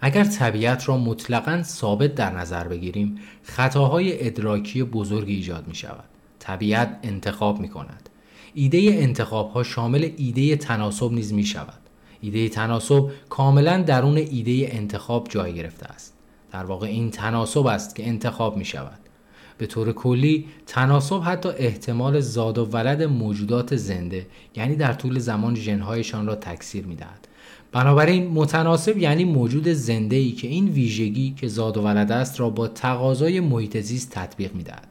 اگر طبیعت را مطلقا ثابت در نظر بگیریم خطاهای ادراکی بزرگی ایجاد می شود طبیعت انتخاب می کند ایده انتخاب ها شامل ایده تناسب نیز می شود ایده تناسب کاملا درون ایده انتخاب جای گرفته است. در واقع این تناسب است که انتخاب می شود به طور کلی تناسب حتی احتمال زاد و ولد موجودات زنده یعنی در طول زمان ژنهایشان را تکثیر می دهد بنابراین متناسب یعنی موجود زنده ای که این ویژگی که زاد و ولد است را با تقاضای محیط زیست تطبیق می‌دهد.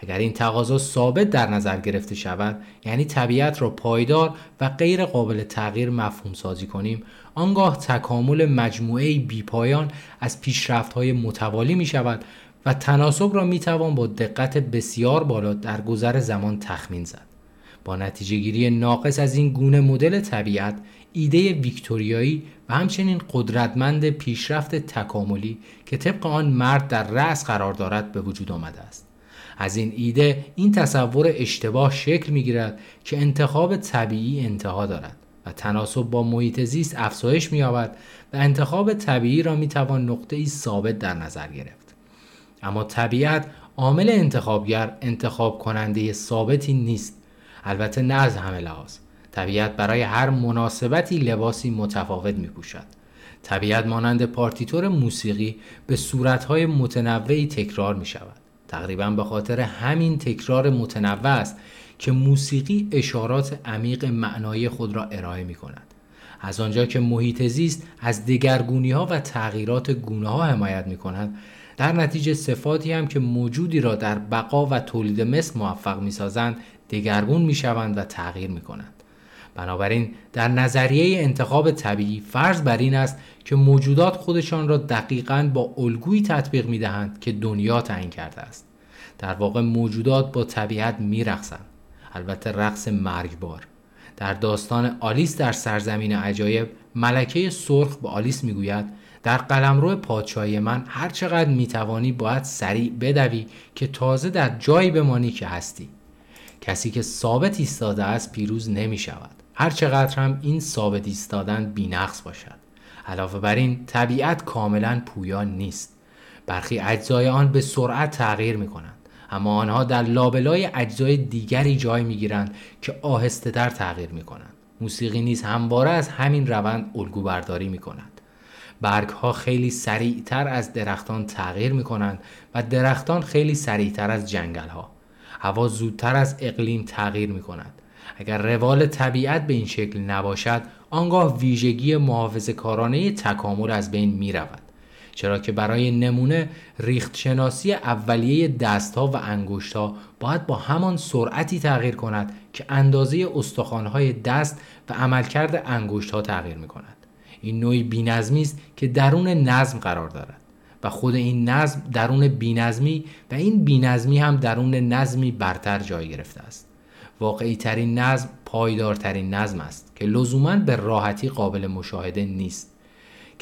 اگر این تقاضا ثابت در نظر گرفته شود یعنی طبیعت را پایدار و غیر قابل تغییر مفهوم سازی کنیم آنگاه تکامل مجموعه بیپایان از پیشرفت های متوالی می شود و تناسب را می توان با دقت بسیار بالا در گذر زمان تخمین زد. با نتیجه گیری ناقص از این گونه مدل طبیعت ایده ویکتوریایی و همچنین قدرتمند پیشرفت تکاملی که طبق آن مرد در رأس قرار دارد به وجود آمده است. از این ایده این تصور اشتباه شکل می گیرد که انتخاب طبیعی انتها دارد و تناسب با محیط زیست افزایش می و انتخاب طبیعی را می توان نقطه ای ثابت در نظر گرفت اما طبیعت عامل انتخابگر انتخاب کننده ثابتی نیست البته نه از همه لحاظ طبیعت برای هر مناسبتی لباسی متفاوت می پوشد. طبیعت مانند پارتیتور موسیقی به صورتهای متنوعی تکرار می شود. تقریبا به خاطر همین تکرار متنوع است که موسیقی اشارات عمیق معنایی خود را ارائه می کند. از آنجا که محیط زیست از دگرگونی ها و تغییرات گونه ها حمایت می کند در نتیجه صفاتی هم که موجودی را در بقا و تولید مثل موفق می سازند دگرگون می شوند و تغییر می کنند. بنابراین در نظریه انتخاب طبیعی فرض بر این است که موجودات خودشان را دقیقا با الگویی تطبیق می دهند که دنیا تعیین کرده است در واقع موجودات با طبیعت می رقصند. البته رقص مرگبار. در داستان آلیس در سرزمین عجایب ملکه سرخ به آلیس می‌گوید در قلمرو پادشاهی من هر چقدر می‌توانی باید سریع بدوی که تازه در جایی بمانی که هستی. کسی که ثابت ایستاده است پیروز نمی شود هر چقدر هم این ثابت ایستادن بینقص باشد. علاوه بر این طبیعت کاملا پویان نیست. برخی اجزای آن به سرعت تغییر می کنند اما آنها در لابلای اجزای دیگری جای می گیرند که آهسته در تغییر می کنند موسیقی نیز همواره از همین روند الگو برداری می کند برگ ها خیلی سریعتر از درختان تغییر می کنند و درختان خیلی سریعتر از جنگل ها هوا زودتر از اقلیم تغییر می کند اگر روال طبیعت به این شکل نباشد آنگاه ویژگی محافظ کارانه تکامل از بین می رود چرا که برای نمونه ریختشناسی اولیه دستها و انگشتها باید با همان سرعتی تغییر کند که اندازه استخوانهای دست و عملکرد انگشتها تغییر می کند این نوعی بینظمی است که درون نظم قرار دارد و خود این نظم درون بینظمی و این بینظمی هم درون نظمی برتر جای گرفته است. واقعی ترین نظم پایدارترین نظم است که لزوما به راحتی قابل مشاهده نیست.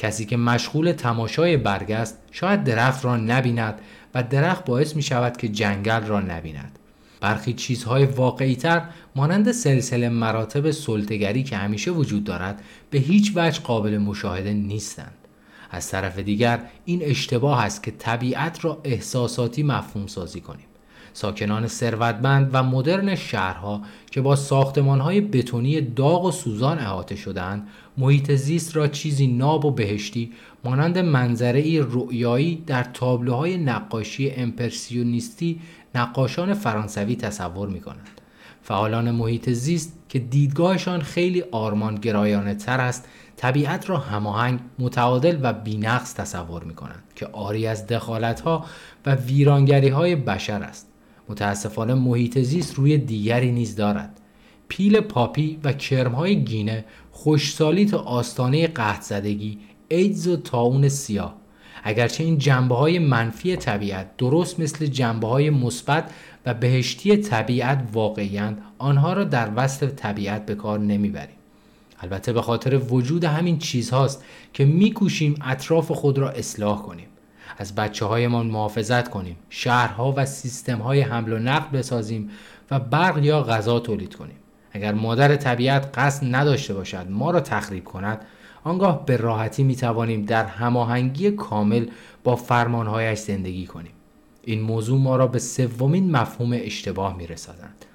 کسی که مشغول تماشای برگ است شاید درخت را نبیند و درخت باعث می شود که جنگل را نبیند. برخی چیزهای واقعی تر مانند سلسله مراتب سلطگری که همیشه وجود دارد به هیچ وجه قابل مشاهده نیستند. از طرف دیگر این اشتباه است که طبیعت را احساساتی مفهوم سازی کنیم. ساکنان ثروتمند و مدرن شهرها که با ساختمانهای بتونی داغ و سوزان احاطه شدند محیط زیست را چیزی ناب و بهشتی مانند منظره رؤیایی در تابلوهای نقاشی امپرسیونیستی نقاشان فرانسوی تصور می کنند. فعالان محیط زیست که دیدگاهشان خیلی آرمان گرایانه تر است طبیعت را هماهنگ متعادل و بینقص تصور می کنند که آری از دخالت ها و ویرانگری های بشر است متاسفانه محیط زیست روی دیگری نیز دارد پیل پاپی و کرمهای گینه خوشسالی تا آستانه قهد زدگی ایدز و تاون سیاه. اگرچه این جنبه های منفی طبیعت درست مثل جنبه های مثبت و بهشتی طبیعت واقعیند آنها را در وصف طبیعت به کار نمی‌بریم. البته به خاطر وجود همین چیزهاست که میکوشیم اطراف خود را اصلاح کنیم. از بچه هایمان محافظت کنیم. شهرها و سیستم های حمل و نقل بسازیم و برق یا غذا تولید کنیم. اگر مادر طبیعت قصد نداشته باشد ما را تخریب کند آنگاه به راحتی می توانیم در هماهنگی کامل با فرمانهایش زندگی کنیم. این موضوع ما را به سومین مفهوم اشتباه می رسادند.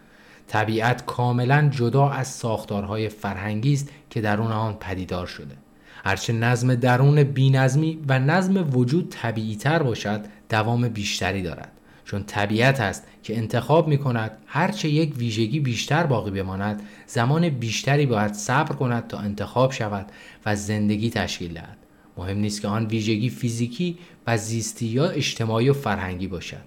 طبیعت کاملا جدا از ساختارهای فرهنگی است که درون آن پدیدار شده. هرچه نظم درون بینظمی و نظم وجود طبیعی تر باشد دوام بیشتری دارد. چون طبیعت است که انتخاب می کند هرچه یک ویژگی بیشتر باقی بماند زمان بیشتری باید صبر کند تا انتخاب شود و زندگی تشکیل دهد. مهم نیست که آن ویژگی فیزیکی و زیستی یا اجتماعی و فرهنگی باشد.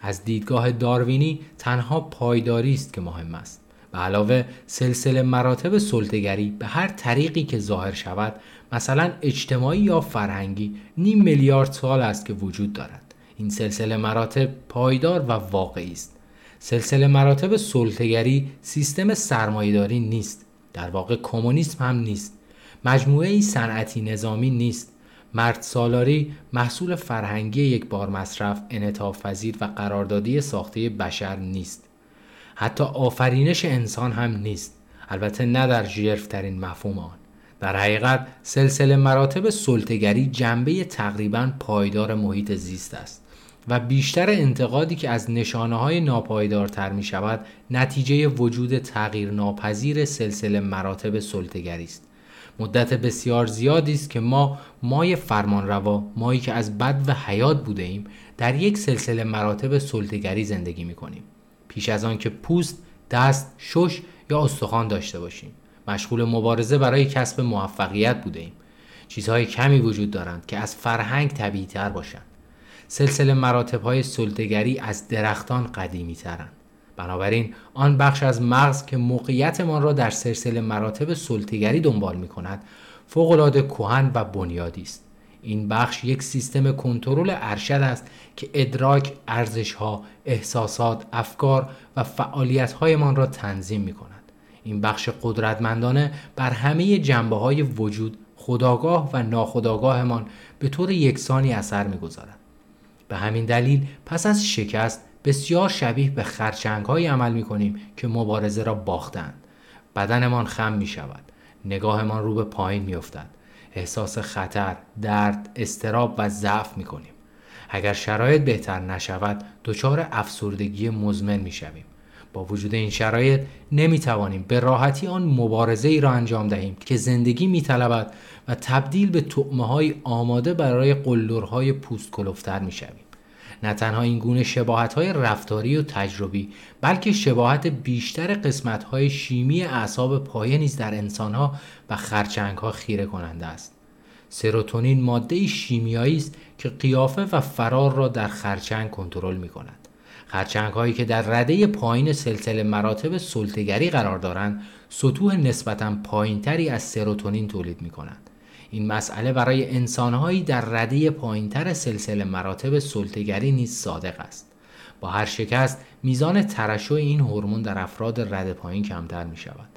از دیدگاه داروینی تنها پایداری است که مهم است. به علاوه سلسله مراتب سلطگری به هر طریقی که ظاهر شود مثلا اجتماعی یا فرهنگی نیم میلیارد سال است که وجود دارد. این سلسله مراتب پایدار و واقعی است. سلسله مراتب سلطگری سیستم سرمایهداری نیست. در واقع کمونیسم هم نیست. مجموعه صنعتی نظامی نیست. مرد سالاری محصول فرهنگی یک بار مصرف انعطاف و قراردادی ساخته بشر نیست. حتی آفرینش انسان هم نیست. البته نه در ژرفترین مفهوم آن. در حقیقت سلسله مراتب سلطگری جنبه تقریبا پایدار محیط زیست است. و بیشتر انتقادی که از نشانه های ناپایدارتر می شود نتیجه وجود تغییر ناپذیر سلسله مراتب سلطگری است. مدت بسیار زیادی است که ما مای فرمانروا مایی که از بد و حیات بوده ایم در یک سلسله مراتب سلطگری زندگی می کنیم پیش از آن که پوست دست شش یا استخوان داشته باشیم. مشغول مبارزه برای کسب موفقیت بوده ایم چیزهای کمی وجود دارند که از فرهنگ طبیعی تر باشند. سلسله مراتب های سلطگری از درختان قدیمی ترند بنابراین آن بخش از مغز که موقعیتمان را در سلسله مراتب سلطگری دنبال می کند فوقالعاده کهن و بنیادی است. این بخش یک سیستم کنترل ارشد است که ادراک ارزشها احساسات افکار و فعالیتهایمان را تنظیم می کند این بخش قدرتمندانه بر همه جنبه های وجود خداگاه و ناخداگاهمان به طور یکسانی اثر می‌گذارد. به همین دلیل پس از شکست بسیار شبیه به خرچنگ های عمل می کنیم که مبارزه را باختند. بدنمان خم می شود نگاهمان رو به پایین می افتد احساس خطر، درد، استراب و ضعف می کنیم اگر شرایط بهتر نشود دچار افسردگی مزمن می شویم با وجود این شرایط نمی توانیم به راحتی آن مبارزه ای را انجام دهیم که زندگی می طلبد و تبدیل به تعمه های آماده برای قلدرهای پوست کلفتر می شویم. نه تنها این گونه شباهت های رفتاری و تجربی بلکه شباهت بیشتر قسمت های شیمی اعصاب پایه نیز در انسان ها و خرچنگ ها خیره کننده است سروتونین ماده شیمیایی است که قیافه و فرار را در خرچنگ کنترل می کند خرچنگ هایی که در رده پایین سلسله مراتب سلطگری قرار دارند سطوح نسبتا پایینتری از سروتونین تولید می کنند این مسئله برای انسانهایی در رده پایینتر سلسله مراتب سلطگری نیز صادق است. با هر شکست میزان ترشح این هورمون در افراد رده پایین کمتر می شود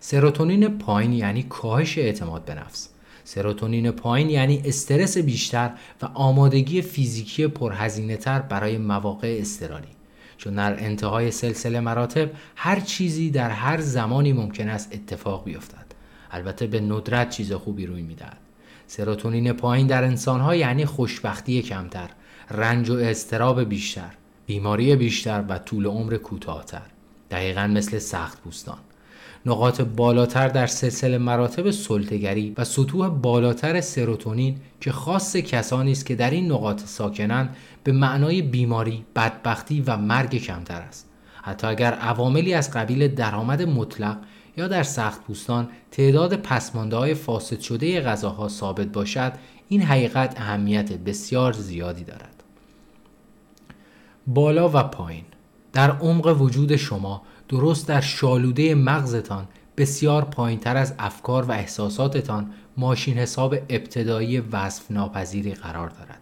سروتونین پایین یعنی کاهش اعتماد به نفس. سروتونین پایین یعنی استرس بیشتر و آمادگی فیزیکی پرهزینه تر برای مواقع استرالی چون در انتهای سلسله مراتب هر چیزی در هر زمانی ممکن است اتفاق بیفتد. البته به ندرت چیز خوبی روی می‌دهد. سروتونین پایین در انسانها یعنی خوشبختی کمتر رنج و استراب بیشتر بیماری بیشتر و طول عمر کوتاهتر. دقیقا مثل سخت پوستان نقاط بالاتر در سلسله مراتب سلطگری و سطوح بالاتر سروتونین که خاص کسانی است که در این نقاط ساکنند به معنای بیماری، بدبختی و مرگ کمتر است. حتی اگر عواملی از قبیل درآمد مطلق یا در سخت پوستان تعداد پسمانده های فاسد شده غذاها ثابت باشد این حقیقت اهمیت بسیار زیادی دارد. بالا و پایین در عمق وجود شما درست در شالوده مغزتان بسیار پایینتر از افکار و احساساتتان ماشین حساب ابتدایی وصف ناپذیری قرار دارد.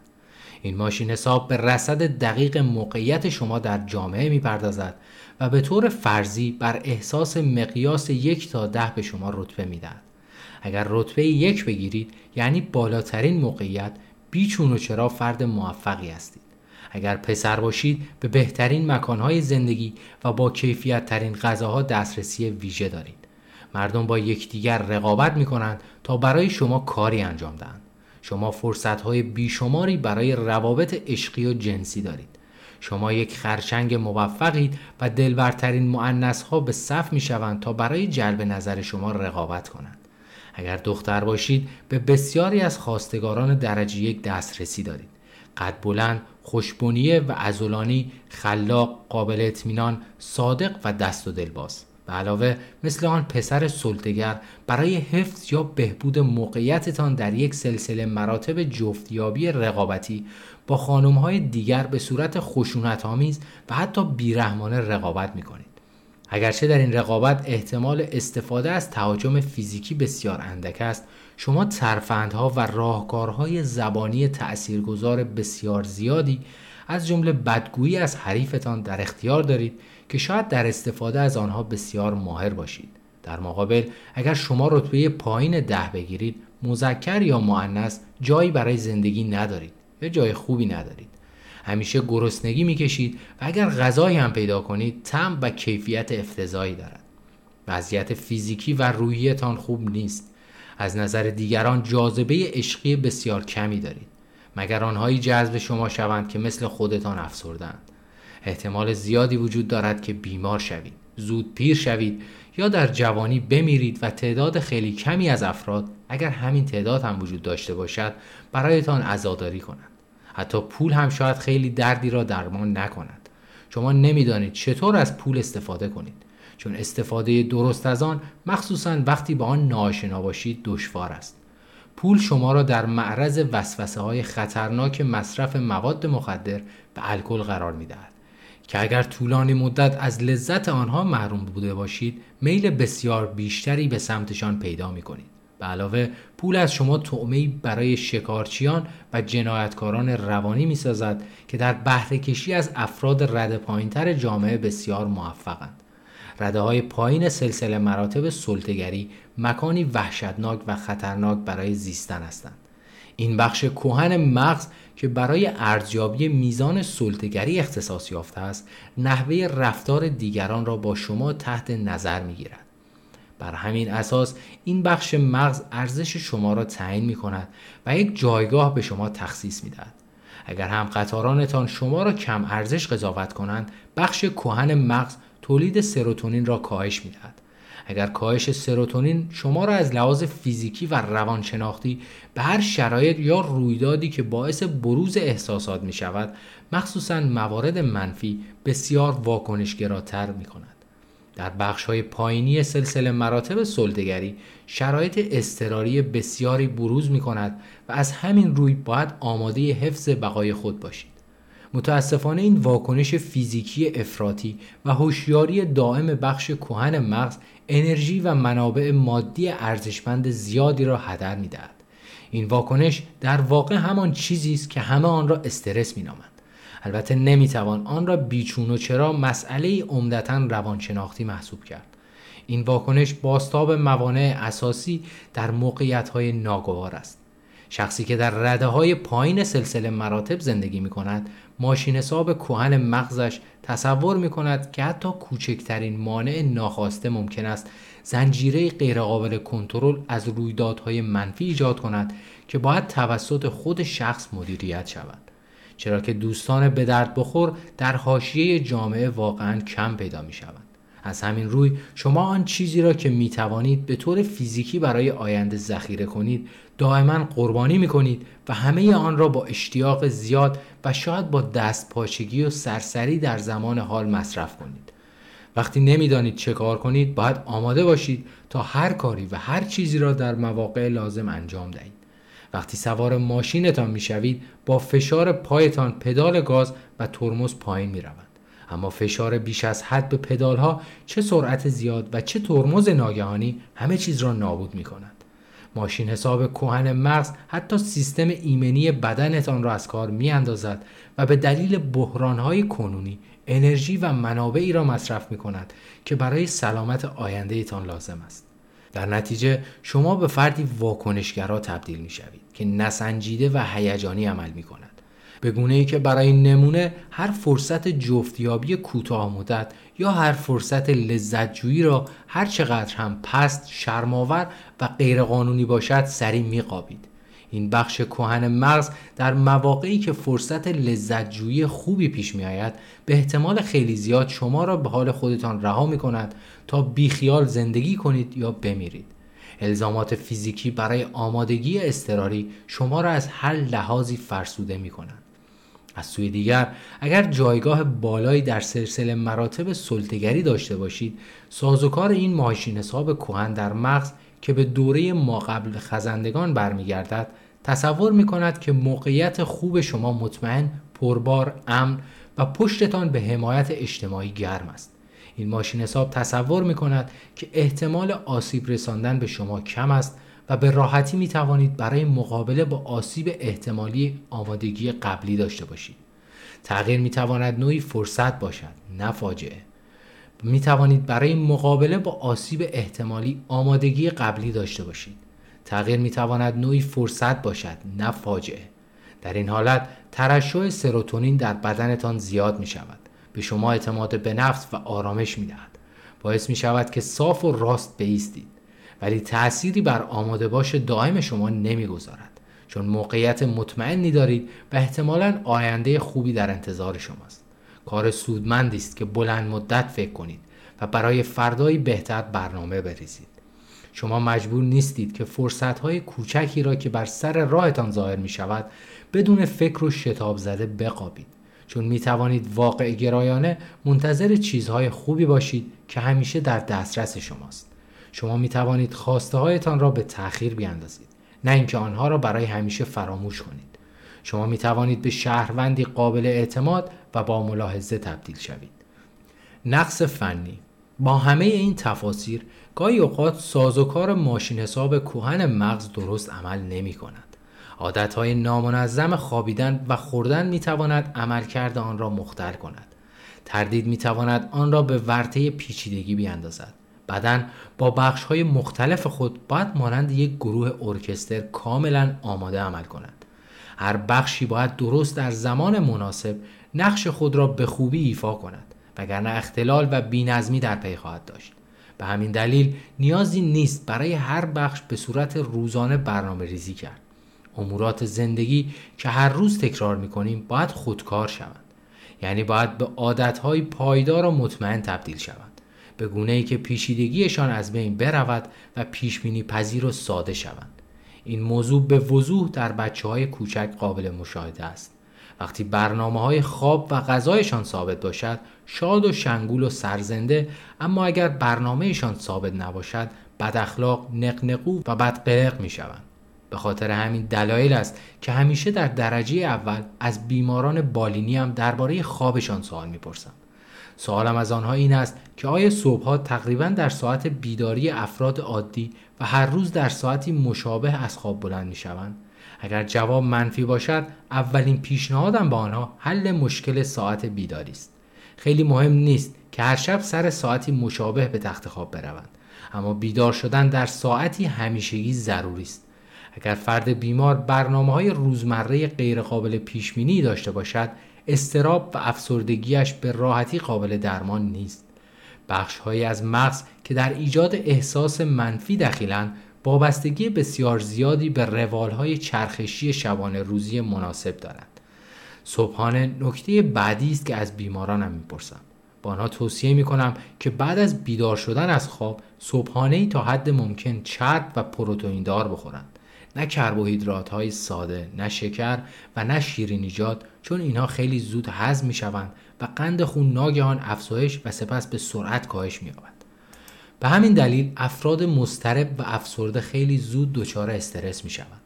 این ماشین حساب به رصد دقیق موقعیت شما در جامعه می‌پردازد و به طور فرضی بر احساس مقیاس یک تا ده به شما رتبه می‌دهد. اگر رتبه یک بگیرید یعنی بالاترین موقعیت بیچون و چرا فرد موفقی هستید. اگر پسر باشید به بهترین مکانهای زندگی و با کیفیت ترین غذاها دسترسی ویژه دارید. مردم با یکدیگر رقابت می کنند تا برای شما کاری انجام دهند. شما فرصتهای بیشماری برای روابط عشقی و جنسی دارید. شما یک خرچنگ موفقید و دلبرترین معنس ها به صف می شوند تا برای جلب نظر شما رقابت کنند. اگر دختر باشید به بسیاری از خواستگاران درجه یک دسترسی دارید. قد بلند، خوشبونیه و ازولانی، خلاق، قابل اطمینان، صادق و دست و دلباز. به علاوه مثل آن پسر سلطگر برای حفظ یا بهبود موقعیتتان در یک سلسله مراتب جفتیابی رقابتی با خانمهای دیگر به صورت خشونت آمیز و حتی بیرحمانه رقابت می کنید. اگرچه در این رقابت احتمال استفاده از تهاجم فیزیکی بسیار اندک است شما ترفندها و راهکارهای زبانی تأثیرگذار بسیار زیادی از جمله بدگویی از حریفتان در اختیار دارید که شاید در استفاده از آنها بسیار ماهر باشید. در مقابل اگر شما رتبه پایین ده بگیرید مذکر یا معنس جایی برای زندگی ندارید یا جای خوبی ندارید. همیشه گرسنگی می‌کشید و اگر غذایی هم پیدا کنید تم و کیفیت افتضایی دارد. وضعیت فیزیکی و روحیتان خوب نیست. از نظر دیگران جاذبه عشقی بسیار کمی دارید. مگر آنهایی جذب شما شوند که مثل خودتان افسردند احتمال زیادی وجود دارد که بیمار شوید زود پیر شوید یا در جوانی بمیرید و تعداد خیلی کمی از افراد اگر همین تعداد هم وجود داشته باشد برایتان عزاداری کنند. حتی پول هم شاید خیلی دردی را درمان نکند. شما نمی‌دانید چطور از پول استفاده کنید. چون استفاده درست از آن مخصوصا وقتی با آن ناآشنا باشید دشوار است پول شما را در معرض وسوسه های خطرناک مصرف مواد مخدر و الکل قرار می دهد که اگر طولانی مدت از لذت آنها محروم بوده باشید میل بسیار بیشتری به سمتشان پیدا می کنید. به علاوه پول از شما تعمه برای شکارچیان و جنایتکاران روانی می سازد که در بهره کشی از افراد رد پایینتر جامعه بسیار موفقند. رده های پایین سلسله مراتب سلطگری مکانی وحشتناک و خطرناک برای زیستن هستند. این بخش کوهن مغز که برای ارزیابی میزان سلطگری اختصاص یافته است نحوه رفتار دیگران را با شما تحت نظر می گیرد. بر همین اساس این بخش مغز ارزش شما را تعیین می کند و یک جایگاه به شما تخصیص می دهد. اگر هم قطارانتان شما را کم ارزش قضاوت کنند بخش کوهن مغز تولید سروتونین را کاهش می دهد. اگر کاهش سروتونین شما را از لحاظ فیزیکی و روانشناختی به هر شرایط یا رویدادی که باعث بروز احساسات می شود مخصوصا موارد منفی بسیار واکنشگراتر می کند. در بخش های پایینی سلسله مراتب سلطگری شرایط استراری بسیاری بروز می کند و از همین روی باید آماده حفظ بقای خود باشید. متاسفانه این واکنش فیزیکی افراطی و هوشیاری دائم بخش کهن مغز انرژی و منابع مادی ارزشمند زیادی را هدر می‌دهد. این واکنش در واقع همان چیزی است که همه آن را استرس مینامند. البته نمی‌توان آن را بیچون و چرا مسئله عمدتا روانشناختی محسوب کرد. این واکنش باستاب موانع اساسی در موقعیت های ناگوار است. شخصی که در رده های پایین سلسله مراتب زندگی می کند ماشین حساب کوهن مغزش تصور می کند که حتی کوچکترین مانع ناخواسته ممکن است زنجیره غیرقابل کنترل از رویدادهای منفی ایجاد کند که باید توسط خود شخص مدیریت شود چرا که دوستان به درد بخور در حاشیه جامعه واقعا کم پیدا می شود. از همین روی شما آن چیزی را که می توانید به طور فیزیکی برای آینده ذخیره کنید دائما قربانی می کنید و همه آن را با اشتیاق زیاد و شاید با دست پاچگی و سرسری در زمان حال مصرف کنید وقتی نمی‌دانید چه کار کنید باید آماده باشید تا هر کاری و هر چیزی را در مواقع لازم انجام دهید وقتی سوار ماشینتان می‌شوید با فشار پایتان پدال گاز و ترمز پایین می روند. اما فشار بیش از حد به پدال ها چه سرعت زیاد و چه ترمز ناگهانی همه چیز را نابود می. ماشین حساب کهن مغز حتی سیستم ایمنی بدنتان را از کار می اندازد و به دلیل بحرانهای کنونی انرژی و منابعی را مصرف می کند که برای سلامت آینده ایتان لازم است. در نتیجه شما به فردی واکنشگرا تبدیل می شوید که نسنجیده و هیجانی عمل می کند. به گونه ای که برای نمونه هر فرصت جفتیابی کوتاه مدت یا هر فرصت لذتجویی را هر چقدر هم پست شرماور و غیرقانونی باشد سریع میقابید. این بخش کهن مغز در مواقعی که فرصت لذتجویی خوبی پیش می آید به احتمال خیلی زیاد شما را به حال خودتان رها می کند تا بیخیال زندگی کنید یا بمیرید. الزامات فیزیکی برای آمادگی استراری شما را از هر لحاظی فرسوده می کند از سوی دیگر اگر جایگاه بالایی در سلسله مراتب سلطگری داشته باشید سازوکار این ماشین حساب کهن در مغز که به دوره ما قبل خزندگان برمیگردد تصور می کند که موقعیت خوب شما مطمئن پربار امن و پشتتان به حمایت اجتماعی گرم است. این ماشین حساب تصور می کند که احتمال آسیب رساندن به شما کم است و به راحتی می توانید برای مقابله با آسیب احتمالی آمادگی قبلی داشته باشید. تغییر می تواند نوعی فرصت باشد نه فاجعه. می توانید برای مقابله با آسیب احتمالی آمادگی قبلی داشته باشید. تغییر می تواند نوعی فرصت باشد نه فاجعه. در این حالت ترشح سروتونین در بدنتان زیاد می شود. به شما اعتماد به نفس و آرامش می دهد. باعث می شود که صاف و راست بیستید. ولی تأثیری بر آماده باش دائم شما نمی‌گذارد. چون موقعیت مطمئنی دارید و احتمالا آینده خوبی در انتظار شماست. کار سودمندی است که بلند مدت فکر کنید و برای فردایی بهتر برنامه بریزید. شما مجبور نیستید که فرصتهای کوچکی را که بر سر راهتان ظاهر می شود بدون فکر و شتاب زده بقابید. چون می توانید واقع گرایانه منتظر چیزهای خوبی باشید که همیشه در دسترس شماست. شما می توانید خواسته هایتان را به تأخیر بیاندازید نه اینکه آنها را برای همیشه فراموش کنید شما می توانید به شهروندی قابل اعتماد و با ملاحظه تبدیل شوید نقص فنی با همه این تفاسیر گاهی اوقات سازوکار ماشین حساب کوهن مغز درست عمل نمی کند. عادت های نامنظم خوابیدن و خوردن می تواند عملکرد آن را مختل کند. تردید می تواند آن را به ورطه پیچیدگی بیاندازد. بدن با بخش های مختلف خود باید مانند یک گروه ارکستر کاملا آماده عمل کند. هر بخشی باید درست در زمان مناسب نقش خود را به خوبی ایفا کند وگرنه اختلال و بینظمی در پی خواهد داشت. به همین دلیل نیازی نیست برای هر بخش به صورت روزانه برنامه ریزی کرد. امورات زندگی که هر روز تکرار می کنیم باید خودکار شوند. یعنی باید به عادتهای پایدار و مطمئن تبدیل شوند. به گونه ای که پیشیدگیشان از بین برود و پیشبینی پذیر و ساده شوند. این موضوع به وضوح در بچه های کوچک قابل مشاهده است. وقتی برنامه های خواب و غذایشان ثابت باشد شاد و شنگول و سرزنده اما اگر برنامهشان ثابت نباشد بد اخلاق نقنقو و بدقلق می شوند به خاطر همین دلایل است که همیشه در درجه اول از بیماران بالینی هم درباره خوابشان سوال می‌پرسم. سوالم از آنها این است که آیا صبحها تقریبا در ساعت بیداری افراد عادی و هر روز در ساعتی مشابه از خواب بلند می شوند؟ اگر جواب منفی باشد اولین پیشنهادم به آنها حل مشکل ساعت بیداری است خیلی مهم نیست که هر شب سر ساعتی مشابه به تخت خواب بروند اما بیدار شدن در ساعتی همیشگی ضروری است اگر فرد بیمار برنامه های روزمره غیرقابل پیشبینی داشته باشد استراب و افسردگیش به راحتی قابل درمان نیست. بخش از مغز که در ایجاد احساس منفی دخیلن وابستگی بسیار زیادی به روال های چرخشی شبانه روزی مناسب دارند. صبحانه نکته بعدی است که از بیمارانم می‌پرسم. با آنها توصیه می کنم که بعد از بیدار شدن از خواب صبحانه ای تا حد ممکن چرب و پروتئین دار بخورند نه کربوهیدرات های ساده نه شکر و نه شیرینیجات چون اینها خیلی زود هضم می شوند و قند خون ناگهان افزایش و سپس به سرعت کاهش می یابد به همین دلیل افراد مضطرب و افسرده خیلی زود دچار استرس می شوند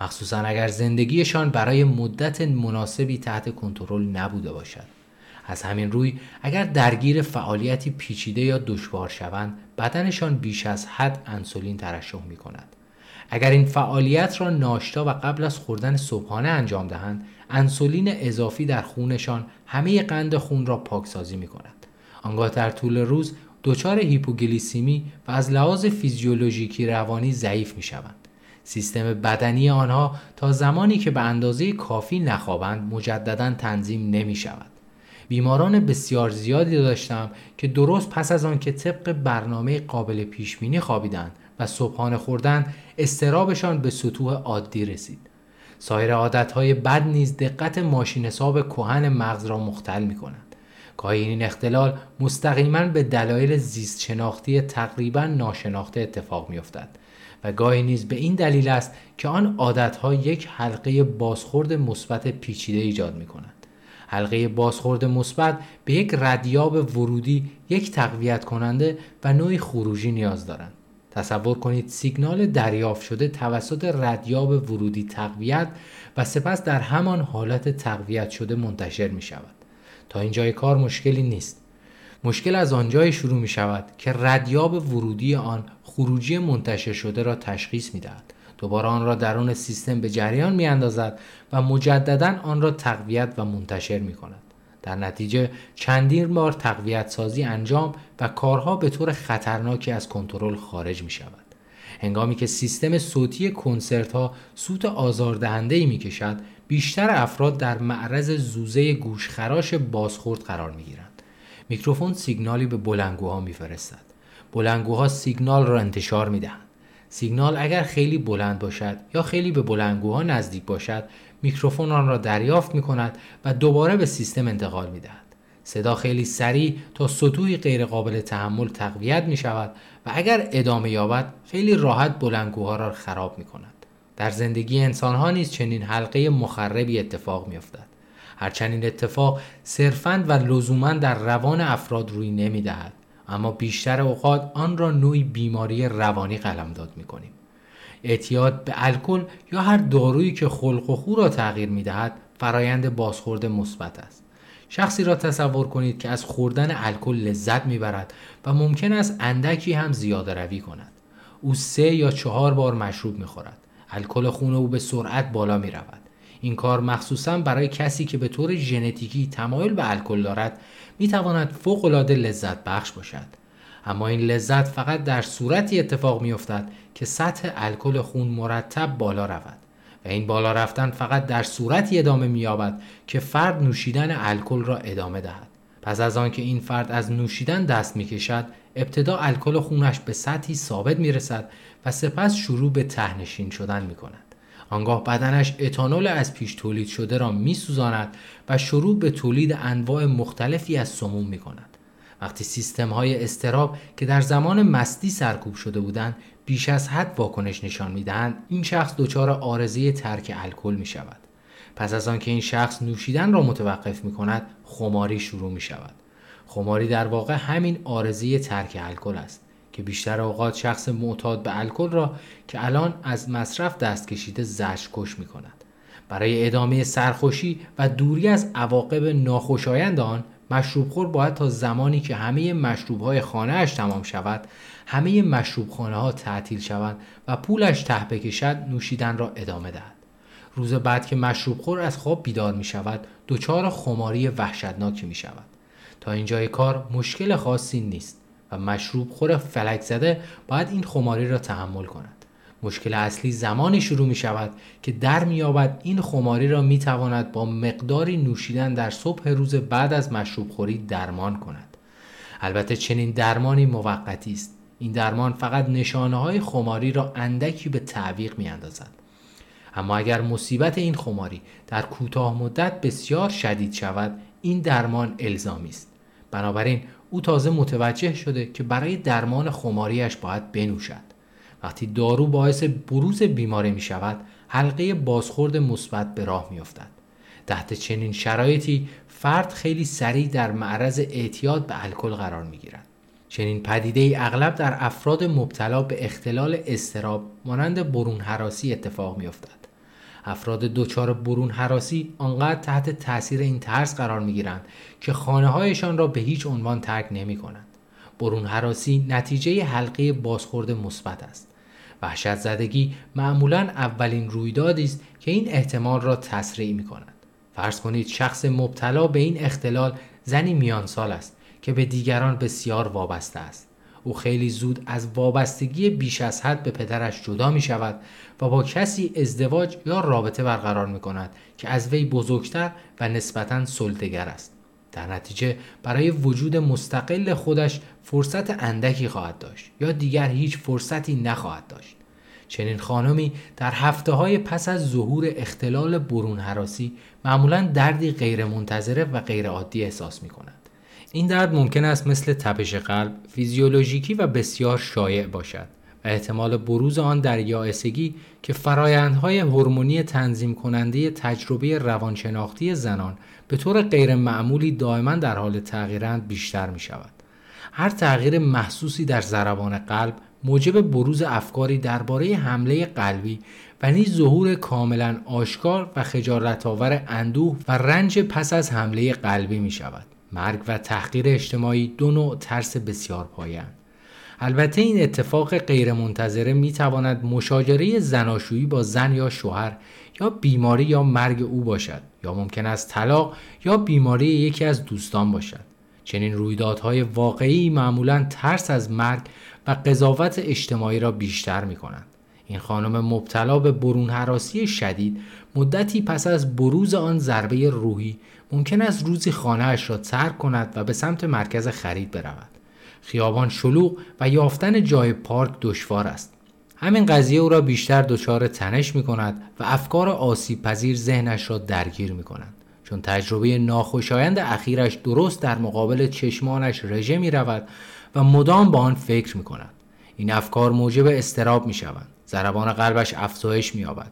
مخصوصا اگر زندگیشان برای مدت مناسبی تحت کنترل نبوده باشد. از همین روی اگر درگیر فعالیتی پیچیده یا دشوار شوند بدنشان بیش از حد انسولین ترشح می کند اگر این فعالیت را ناشتا و قبل از خوردن صبحانه انجام دهند انسولین اضافی در خونشان همه قند خون را پاکسازی می کند آنگاه در طول روز دچار هیپوگلیسیمی و از لحاظ فیزیولوژیکی روانی ضعیف می شوند. سیستم بدنی آنها تا زمانی که به اندازه کافی نخوابند مجددا تنظیم نمی شود. بیماران بسیار زیادی داشتم که درست پس از آن که طبق برنامه قابل پیشبینی خوابیدند و صبحانه خوردن استرابشان به سطوح عادی رسید. سایر عادتهای بد نیز دقت ماشین حساب کهن مغز را مختل می کند گاهی این اختلال مستقیما به دلایل زیست شناختی تقریبا ناشناخته اتفاق می افتد و گاهی نیز به این دلیل است که آن عادتها یک حلقه بازخورد مثبت پیچیده ایجاد می کند حلقه بازخورد مثبت به یک ردیاب ورودی یک تقویت کننده و نوعی خروجی نیاز دارند. تصور کنید سیگنال دریافت شده توسط ردیاب ورودی تقویت و سپس در همان حالت تقویت شده منتشر می شود تا اینجای کار مشکلی نیست مشکل از آنجای شروع می شود که ردیاب ورودی آن خروجی منتشر شده را تشخیص می دهد. دوباره آن را درون سیستم به جریان می اندازد و مجددا آن را تقویت و منتشر می کند. در نتیجه چندین بار تقویت سازی انجام و کارها به طور خطرناکی از کنترل خارج می شود. هنگامی که سیستم صوتی کنسرت ها سوت آزاردهنده ای می کشد بیشتر افراد در معرض زوزه گوشخراش بازخورد قرار می گیرند. میکروفون سیگنالی به بلنگوها میفرستد. بلنگوها سیگنال را انتشار می دهند. سیگنال اگر خیلی بلند باشد یا خیلی به بلنگوها نزدیک باشد میکروفون آن را دریافت می کند و دوباره به سیستم انتقال می دهد. صدا خیلی سریع تا سطوحی غیرقابل تحمل تقویت می شود و اگر ادامه یابد خیلی راحت بلنگوها را خراب می کند. در زندگی انسان ها نیز چنین حلقه مخربی اتفاق می افتد. هرچند این اتفاق صرفاً و لزوما در روان افراد روی نمی دهد اما بیشتر اوقات آن را نوعی بیماری روانی قلمداد می کنیم. اعتیاد به الکل یا هر دارویی که خلق و خو را تغییر می دهد فرایند بازخورد مثبت است. شخصی را تصور کنید که از خوردن الکل لذت می‌برد و ممکن است اندکی هم زیاده روی کند. او سه یا چهار بار مشروب می‌خورد. الکل خون او به سرعت بالا می رود. این کار مخصوصا برای کسی که به طور ژنتیکی تمایل به الکل دارد می تواند فوق العاده لذت بخش باشد. اما این لذت فقط در صورتی اتفاق می افتد که سطح الکل خون مرتب بالا رود و این بالا رفتن فقط در صورتی ادامه می یابد که فرد نوشیدن الکل را ادامه دهد. پس از آنکه این فرد از نوشیدن دست می کشد ابتدا الکل خونش به سطحی ثابت می رسد و سپس شروع به تهنشین شدن می کند. آنگاه بدنش اتانول از پیش تولید شده را می سوزاند و شروع به تولید انواع مختلفی از سموم می کند. وقتی سیستم های استراب که در زمان مستی سرکوب شده بودند بیش از حد واکنش نشان می‌دهند این شخص دچار آرزه ترک الکل می شود پس از آنکه این شخص نوشیدن را متوقف می کند خماری شروع می شود خماری در واقع همین آرزه ترک الکل است که بیشتر اوقات شخص معتاد به الکل را که الان از مصرف دست کشیده زشت کش می کند برای ادامه سرخوشی و دوری از عواقب ناخوشایند آن مشروب خور باید تا زمانی که همه مشروب های خانه اش تمام شود همه مشروب خانه ها تعطیل شوند و پولش ته بکشد نوشیدن را ادامه دهد. روز بعد که مشروب خور از خواب بیدار می شود دچار خماری وحشتناکی می شود تا اینجای کار مشکل خاصی نیست و مشروب خور فلک زده باید این خماری را تحمل کند. مشکل اصلی زمانی شروع می شود که در می این خماری را می تواند با مقداری نوشیدن در صبح روز بعد از مشروب خوری درمان کند. البته چنین درمانی موقتی است. این درمان فقط نشانه های خماری را اندکی به تعویق می اندازد. اما اگر مصیبت این خماری در کوتاه مدت بسیار شدید شود این درمان الزامی است بنابراین او تازه متوجه شده که برای درمان خماریش باید بنوشد وقتی دارو باعث بروز بیماری می شود حلقه بازخورد مثبت به راه می افتد. تحت چنین شرایطی فرد خیلی سریع در معرض اعتیاد به الکل قرار می گیرد. چنین پدیده ای اغلب در افراد مبتلا به اختلال استراب مانند برون حراسی اتفاق می افتد. افراد دچار برون حراسی آنقدر تحت تاثیر این ترس قرار می گیرند که خانه هایشان را به هیچ عنوان ترک نمی کنند. برون حراسی نتیجه حلقه بازخورد مثبت است. وحشت زدگی معمولا اولین رویدادی است که این احتمال را تسریع می کند. فرض کنید شخص مبتلا به این اختلال زنی میان سال است که به دیگران بسیار وابسته است. او خیلی زود از وابستگی بیش از حد به پدرش جدا می شود و با کسی ازدواج یا رابطه برقرار می کند که از وی بزرگتر و نسبتا سلطگر است. در نتیجه برای وجود مستقل خودش فرصت اندکی خواهد داشت یا دیگر هیچ فرصتی نخواهد داشت. چنین خانمی در هفته های پس از ظهور اختلال برون حراسی معمولا دردی غیرمنتظره و غیرعادی احساس می کند. این درد ممکن است مثل تپش قلب فیزیولوژیکی و بسیار شایع باشد و احتمال بروز آن در یائسگی که فرایندهای هورمونی تنظیم کننده تجربه روانشناختی زنان به طور غیر معمولی دائما در حال تغییرند بیشتر می شود. هر تغییر محسوسی در ضربان قلب موجب بروز افکاری درباره حمله قلبی و نیز ظهور کاملا آشکار و خجالتآور اندوه و رنج پس از حمله قلبی می شود. مرگ و تحقیر اجتماعی دو نوع ترس بسیار پایند. البته این اتفاق غیرمنتظره می تواند مشاجره زناشویی با زن یا شوهر یا بیماری یا مرگ او باشد یا ممکن است طلاق یا بیماری یکی از دوستان باشد چنین رویدادهای واقعی معمولا ترس از مرگ و قضاوت اجتماعی را بیشتر می کنند. این خانم مبتلا به برون حراسی شدید مدتی پس از بروز آن ضربه روحی ممکن است روزی خانهاش را ترک کند و به سمت مرکز خرید برود. خیابان شلوغ و یافتن جای پارک دشوار است. همین قضیه او را بیشتر دچار تنش می کند و افکار آسیب پذیر ذهنش را درگیر می کند. چون تجربه ناخوشایند اخیرش درست در مقابل چشمانش رژه می رود و مدام با آن فکر می کند. این افکار موجب استراب می شوند. ضربان قلبش افزایش می یابد.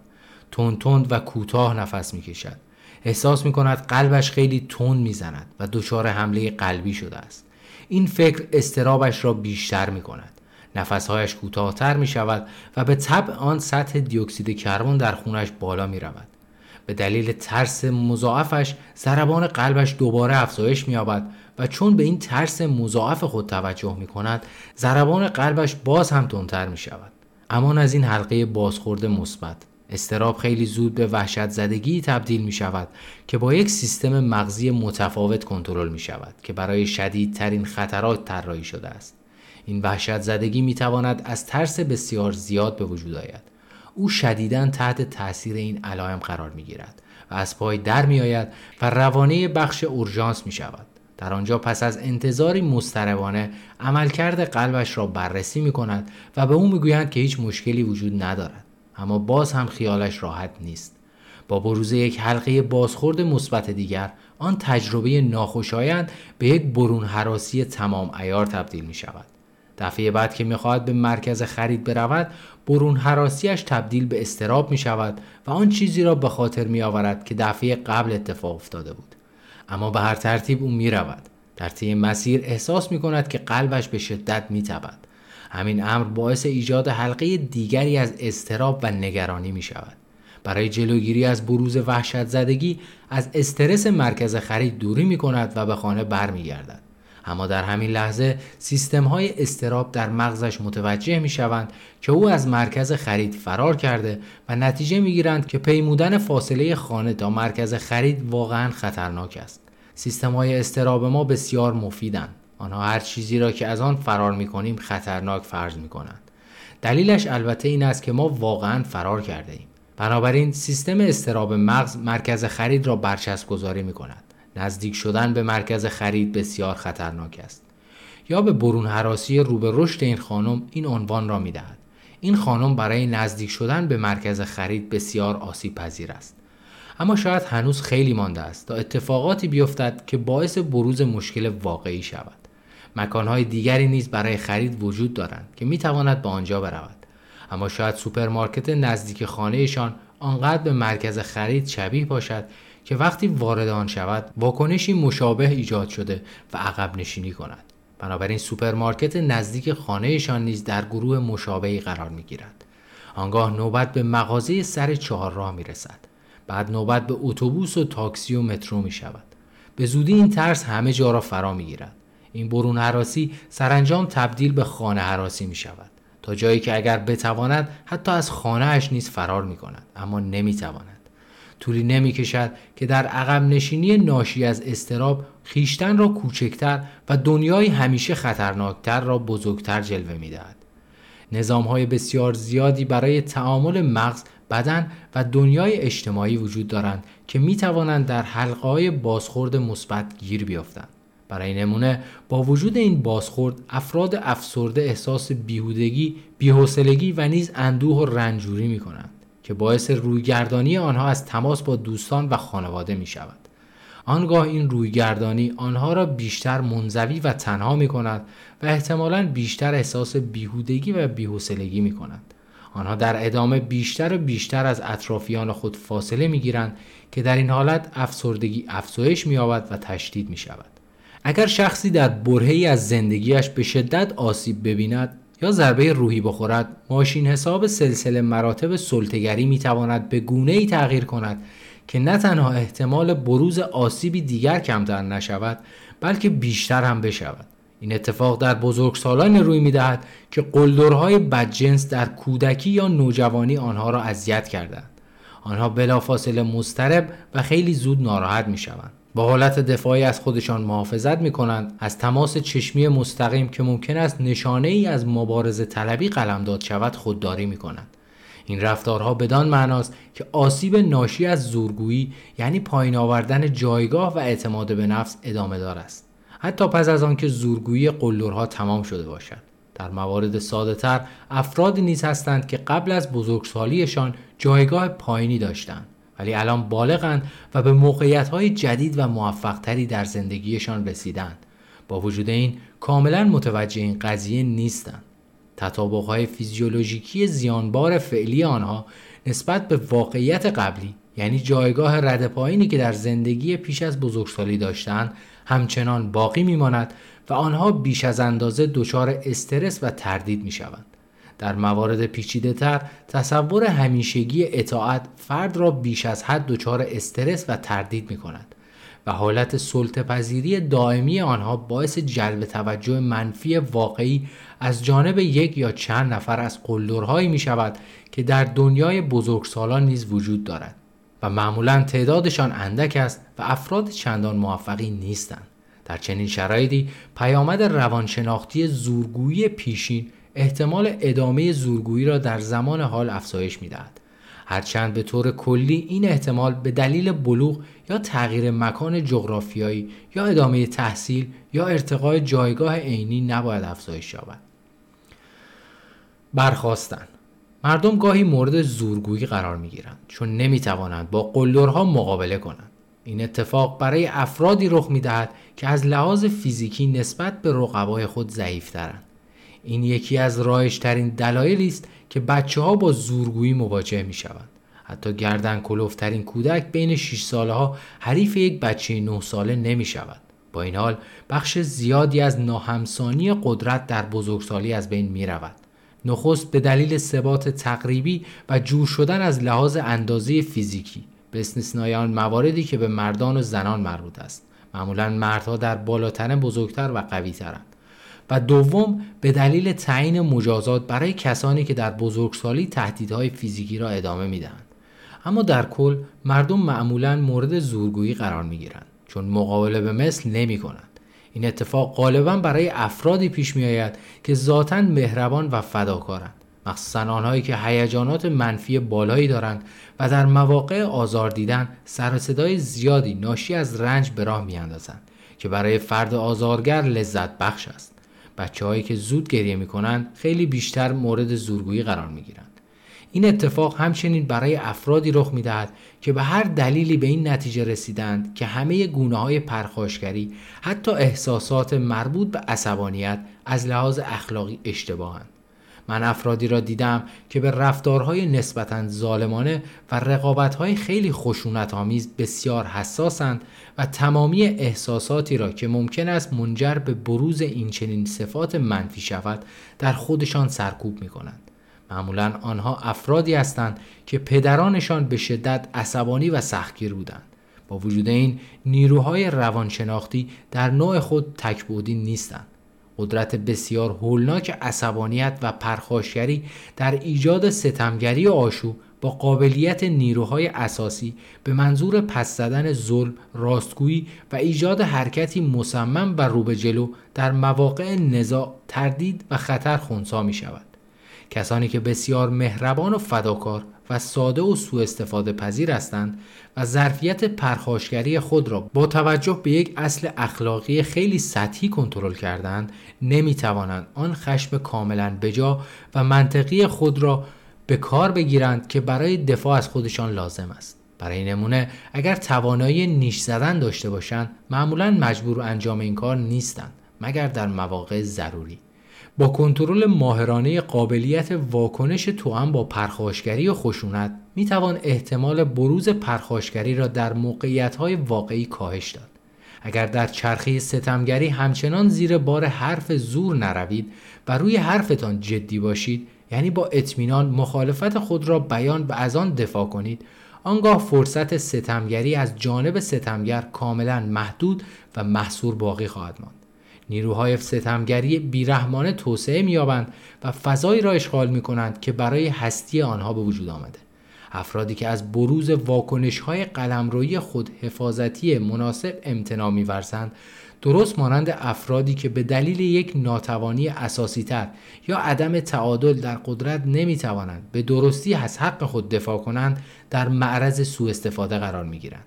تند تند و کوتاه نفس می کشد. احساس می کند قلبش خیلی تند می زند و دچار حمله قلبی شده است. این فکر استرابش را بیشتر می کند. نفسهایش کوتاهتر می شود و به طبع آن سطح دیوکسید کربن در خونش بالا می رود. به دلیل ترس مضاعفش ضربان قلبش دوباره افزایش می‌یابد و چون به این ترس مضاعف خود توجه می کند ضربان قلبش باز هم تندتر می شود امان از این حلقه بازخورد مثبت استراب خیلی زود به وحشت زدگی تبدیل می شود که با یک سیستم مغزی متفاوت کنترل می شود که برای شدیدترین خطرات طراحی شده است. این وحشت زدگی می تواند از ترس بسیار زیاد به وجود آید. او شدیدا تحت تاثیر این علائم قرار می گیرد و از پای در می آید و روانه بخش اورژانس می شود. در آنجا پس از انتظاری مستربانه عملکرد قلبش را بررسی می کند و به او می گویند که هیچ مشکلی وجود ندارد. اما باز هم خیالش راحت نیست. با بروز یک حلقه بازخورد مثبت دیگر آن تجربه ناخوشایند به یک برون حراسی تمام ایار تبدیل می شود. دفعه بعد که می‌خواهد به مرکز خرید برود برون حراسیش تبدیل به استراب می شود و آن چیزی را به خاطر می آورد که دفعه قبل اتفاق افتاده بود. اما به هر ترتیب او می رود. در طی مسیر احساس می کند که قلبش به شدت می تبد. همین امر باعث ایجاد حلقه دیگری از استراب و نگرانی می شود برای جلوگیری از بروز وحشت زدگی از استرس مرکز خرید دوری می کند و به خانه برمیگردد اما در همین لحظه سیستم های استراب در مغزش متوجه می شوند که او از مرکز خرید فرار کرده و نتیجه می گیرند که پیمودن فاصله خانه تا مرکز خرید واقعا خطرناک است. سیستم های استراب ما بسیار مفیدند. آنها هر چیزی را که از آن فرار می کنیم خطرناک فرض می کنند. دلیلش البته این است که ما واقعا فرار کرده ایم. بنابراین سیستم استراب مغز مرکز خرید را برچسب گذاری می کند. نزدیک شدن به مرکز خرید بسیار خطرناک است یا به برون حراسی رو به رشد این خانم این عنوان را می دهد. این خانم برای نزدیک شدن به مرکز خرید بسیار آسیب پذیر است اما شاید هنوز خیلی مانده است تا اتفاقاتی بیفتد که باعث بروز مشکل واقعی شود مکانهای دیگری نیز برای خرید وجود دارند که می تواند به آنجا برود. اما شاید سوپرمارکت نزدیک خانهشان آنقدر به مرکز خرید شبیه باشد که وقتی وارد آن شود واکنشی مشابه ایجاد شده و عقب نشینی کند. بنابراین سوپرمارکت نزدیک خانهشان نیز در گروه مشابهی قرار می گیرد آنگاه نوبت به مغازه سر چهار راه می رسد بعد نوبت به اتوبوس و تاکسی و مترو می شود به زودی این ترس همه جا را فرا می گیرد این برون حراسی سرانجام تبدیل به خانه حراسی می شود تا جایی که اگر بتواند حتی از خانه اش نیز فرار می کند اما نمی تواند طولی نمی کشد که در عقب نشینی ناشی از استراب خیشتن را کوچکتر و دنیای همیشه خطرناکتر را بزرگتر جلوه می دهد. نظام های بسیار زیادی برای تعامل مغز، بدن و دنیای اجتماعی وجود دارند که می توانند در حلقه های بازخورد مثبت گیر بیافتند. برای نمونه با وجود این بازخورد افراد افسرده احساس بیهودگی، بیحوصلگی و نیز اندوه و رنجوری می کنند. که باعث رویگردانی آنها از تماس با دوستان و خانواده می شود. آنگاه این رویگردانی آنها را بیشتر منزوی و تنها می کند و احتمالا بیشتر احساس بیهودگی و بیحوصلگی می کند. آنها در ادامه بیشتر و بیشتر از اطرافیان خود فاصله می گیرند که در این حالت افسردگی افزایش می و تشدید می شود. اگر شخصی در برهی از زندگیش به شدت آسیب ببیند یا ضربه روحی بخورد ماشین حساب سلسله مراتب سلطگری می تواند به گونه ای تغییر کند که نه تنها احتمال بروز آسیبی دیگر کمتر نشود بلکه بیشتر هم بشود. این اتفاق در بزرگسالان روی می دهد که قلدرهای بدجنس در کودکی یا نوجوانی آنها را اذیت کردند. آنها بلافاصله مضطرب و خیلی زود ناراحت می شوند با حالت دفاعی از خودشان محافظت می کنند از تماس چشمی مستقیم که ممکن است نشانه ای از مبارزه طلبی قلمداد شود خودداری می کنند این رفتارها بدان معناست که آسیب ناشی از زورگویی یعنی پایین آوردن جایگاه و اعتماد به نفس ادامه دار است. حتی پس از آنکه زورگویی قلدرها تمام شده باشد. در موارد ساده تر افرادی نیز هستند که قبل از بزرگسالیشان جایگاه پایینی داشتند. ولی الان بالغند و به موقعیت های جدید و موفقتری در زندگیشان رسیدند با وجود این کاملا متوجه این قضیه نیستند تطابق فیزیولوژیکی زیانبار فعلی آنها نسبت به واقعیت قبلی یعنی جایگاه رد پایینی که در زندگی پیش از بزرگسالی داشتند همچنان باقی میماند و آنها بیش از اندازه دچار استرس و تردید می شوند. در موارد پیچیده تر تصور همیشگی اطاعت فرد را بیش از حد دچار استرس و تردید می کند و حالت سلطه پذیری دائمی آنها باعث جلب توجه منفی واقعی از جانب یک یا چند نفر از قلدرهایی می شود که در دنیای بزرگسالان نیز وجود دارد و معمولا تعدادشان اندک است و افراد چندان موفقی نیستند. در چنین شرایطی پیامد روانشناختی زورگویی پیشین احتمال ادامه زورگویی را در زمان حال افزایش می دهد. هرچند به طور کلی این احتمال به دلیل بلوغ یا تغییر مکان جغرافیایی یا ادامه تحصیل یا ارتقای جایگاه عینی نباید افزایش یابد. برخواستن مردم گاهی مورد زورگویی قرار می گیرند چون نمی توانند با قلدرها مقابله کنند. این اتفاق برای افرادی رخ می دهد که از لحاظ فیزیکی نسبت به رقبای خود ضعیفترند. این یکی از رایشترین دلایلی است که بچه ها با زورگویی مواجه می شوند. حتی گردن کلوفترین کودک بین 6 ساله ها حریف یک بچه 9 ساله نمی شود. با این حال بخش زیادی از ناهمسانی قدرت در بزرگسالی از بین می رود. نخست به دلیل ثبات تقریبی و جور شدن از لحاظ اندازه فیزیکی به استثنای مواردی که به مردان و زنان مربوط است معمولا مردها در بالاتن بزرگتر و قویترند و دوم به دلیل تعیین مجازات برای کسانی که در بزرگسالی تهدیدهای فیزیکی را ادامه می‌دهند. اما در کل مردم معمولا مورد زورگویی قرار می گیرند چون مقابله به مثل نمی کنند. این اتفاق غالبا برای افرادی پیش می آید که ذاتا مهربان و فداکارند. مخصوصا آنهایی که هیجانات منفی بالایی دارند و در مواقع آزار دیدن سر صدای زیادی ناشی از رنج به راه میاندازند که برای فرد آزارگر لذت بخش است. بچه هایی که زود گریه می کنند خیلی بیشتر مورد زورگویی قرار می گیرند. این اتفاق همچنین برای افرادی رخ می دهد که به هر دلیلی به این نتیجه رسیدند که همه گونه های پرخاشگری حتی احساسات مربوط به عصبانیت از لحاظ اخلاقی اشتباهند. من افرادی را دیدم که به رفتارهای نسبتا ظالمانه و رقابتهای خیلی خشونت آمیز بسیار حساسند و تمامی احساساتی را که ممکن است منجر به بروز این چنین صفات منفی شود در خودشان سرکوب می کنند. معمولا آنها افرادی هستند که پدرانشان به شدت عصبانی و سختگیر بودند. با وجود این نیروهای روانشناختی در نوع خود تکبودی نیستند. قدرت بسیار هولناک عصبانیت و پرخاشگری در ایجاد ستمگری و آشوب با قابلیت نیروهای اساسی به منظور پس زدن ظلم، راستگویی و ایجاد حرکتی مصمم و رو به جلو در مواقع نزاع، تردید و خطر خونسا می شود. کسانی که بسیار مهربان و فداکار و ساده و سوء استفاده پذیر هستند و ظرفیت پرخاشگری خود را با توجه به یک اصل اخلاقی خیلی سطحی کنترل کردند نمی توانند آن خشم کاملا بجا و منطقی خود را به کار بگیرند که برای دفاع از خودشان لازم است برای نمونه اگر توانایی نیش زدن داشته باشند معمولا مجبور انجام این کار نیستند مگر در مواقع ضروری با کنترل ماهرانه قابلیت واکنش توأم با پرخاشگری و خشونت می توان احتمال بروز پرخاشگری را در موقعیت واقعی کاهش داد. اگر در چرخه ستمگری همچنان زیر بار حرف زور نروید و روی حرفتان جدی باشید یعنی با اطمینان مخالفت خود را بیان و از آن دفاع کنید آنگاه فرصت ستمگری از جانب ستمگر کاملا محدود و محصور باقی خواهد ماند. نیروهای ستمگری بیرحمانه توسعه مییابند و فضایی را اشغال می کنند که برای هستی آنها به وجود آمده. افرادی که از بروز واکنش های قلمرویی خود حفاظتی مناسب امتناع میورزند درست مانند افرادی که به دلیل یک ناتوانی اساسی تر یا عدم تعادل در قدرت نمی توانند به درستی از حق خود دفاع کنند در معرض سوء استفاده قرار می گیرند.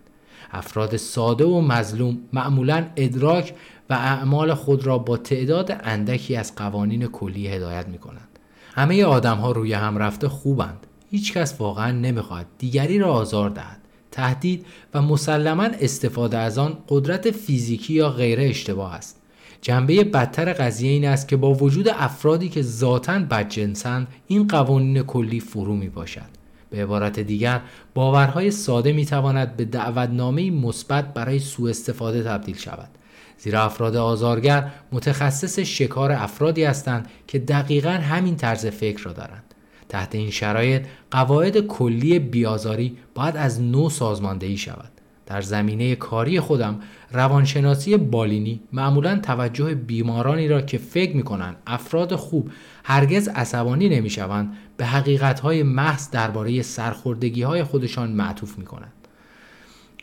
افراد ساده و مظلوم معمولا ادراک و اعمال خود را با تعداد اندکی از قوانین کلی هدایت می کنند. همه آدم ها روی هم رفته خوبند. هیچ کس واقعا نمی‌خواهد دیگری را آزار دهد. تهدید و مسلما استفاده از آن قدرت فیزیکی یا غیره اشتباه است. جنبه بدتر قضیه این است که با وجود افرادی که ذاتا بدجنسند این قوانین کلی فرو می باشد. به عبارت دیگر باورهای ساده می تواند به دعوتنامه مثبت برای سوء استفاده تبدیل شود. زیرا افراد آزارگر متخصص شکار افرادی هستند که دقیقا همین طرز فکر را دارند. تحت این شرایط قواعد کلی بیازاری باید از نو سازماندهی شود. در زمینه کاری خودم روانشناسی بالینی معمولا توجه بیمارانی را که فکر می کنند افراد خوب هرگز عصبانی نمی شوند به حقیقت های محض درباره سرخوردگی های خودشان معطوف می کنند.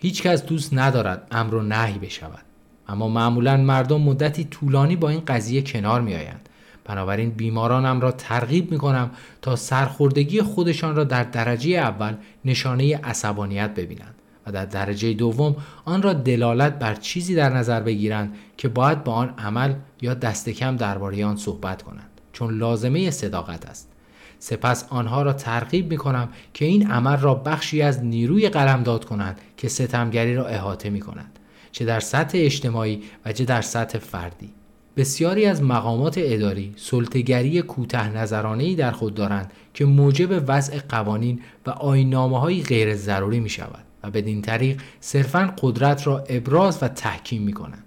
هیچ کس دوست ندارد امر و نهی بشود. اما معمولا مردم مدتی طولانی با این قضیه کنار می آیند. بنابراین بیمارانم را ترغیب می کنم تا سرخوردگی خودشان را در درجه اول نشانه عصبانیت ببینند و در درجه دوم آن را دلالت بر چیزی در نظر بگیرند که باید با آن عمل یا دست کم درباره آن صحبت کنند چون لازمه صداقت است. سپس آنها را ترغیب می کنم که این عمل را بخشی از نیروی قلمداد کنند که ستمگری را احاطه می کنند چه در سطح اجتماعی و چه در سطح فردی. بسیاری از مقامات اداری سلطگری کوته نظرانهی در خود دارند که موجب وضع قوانین و آینامه های غیر ضروری می شود و بدین طریق صرفا قدرت را ابراز و تحکیم می کنند.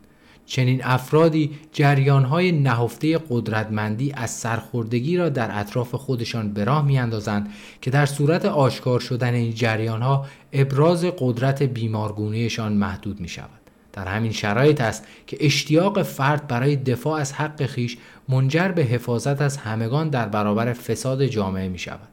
چنین افرادی جریان های نهفته قدرتمندی از سرخوردگی را در اطراف خودشان به راه می اندازند که در صورت آشکار شدن این جریان ها ابراز قدرت بیمارگونهشان محدود می شود. در همین شرایط است که اشتیاق فرد برای دفاع از حق خیش منجر به حفاظت از همگان در برابر فساد جامعه می شود.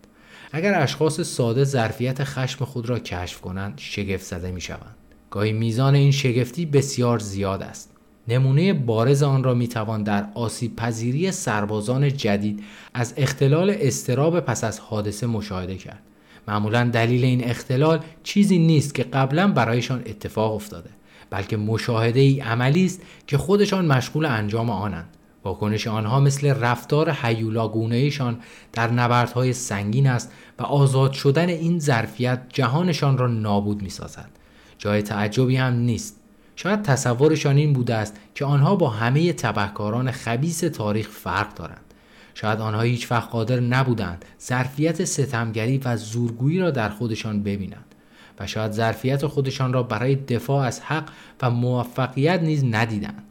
اگر اشخاص ساده ظرفیت خشم خود را کشف کنند شگفت زده می شوند. گاهی میزان این شگفتی بسیار زیاد است. نمونه بارز آن را می توان در آسیب پذیری سربازان جدید از اختلال استراب پس از حادثه مشاهده کرد. معمولا دلیل این اختلال چیزی نیست که قبلا برایشان اتفاق افتاده بلکه مشاهده ای عملی است که خودشان مشغول انجام آنند واکنش آنها مثل رفتار حیولاگونهشان در نبردهای سنگین است و آزاد شدن این ظرفیت جهانشان را نابود می سازد. جای تعجبی هم نیست. شاید تصورشان این بوده است که آنها با همه تبهکاران خبیس تاریخ فرق دارند. شاید آنها هیچ وقت قادر نبودند ظرفیت ستمگری و زورگویی را در خودشان ببینند. و شاید ظرفیت خودشان را برای دفاع از حق و موفقیت نیز ندیدند.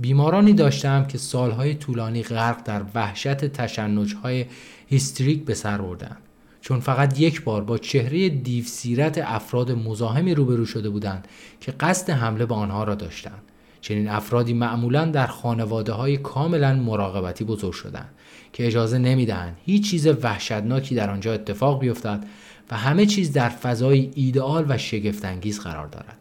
بیمارانی داشتم که سالهای طولانی غرق در وحشت تشنجهای هیستریک به سر بردند چون فقط یک بار با چهره دیوسیرت افراد مزاحمی روبرو شده بودند که قصد حمله به آنها را داشتند. چنین افرادی معمولا در خانواده های کاملا مراقبتی بزرگ شدند که اجازه نمی‌دهند هیچ چیز وحشتناکی در آنجا اتفاق بیفتد و همه چیز در فضای ایدئال و شگفتانگیز قرار دارد.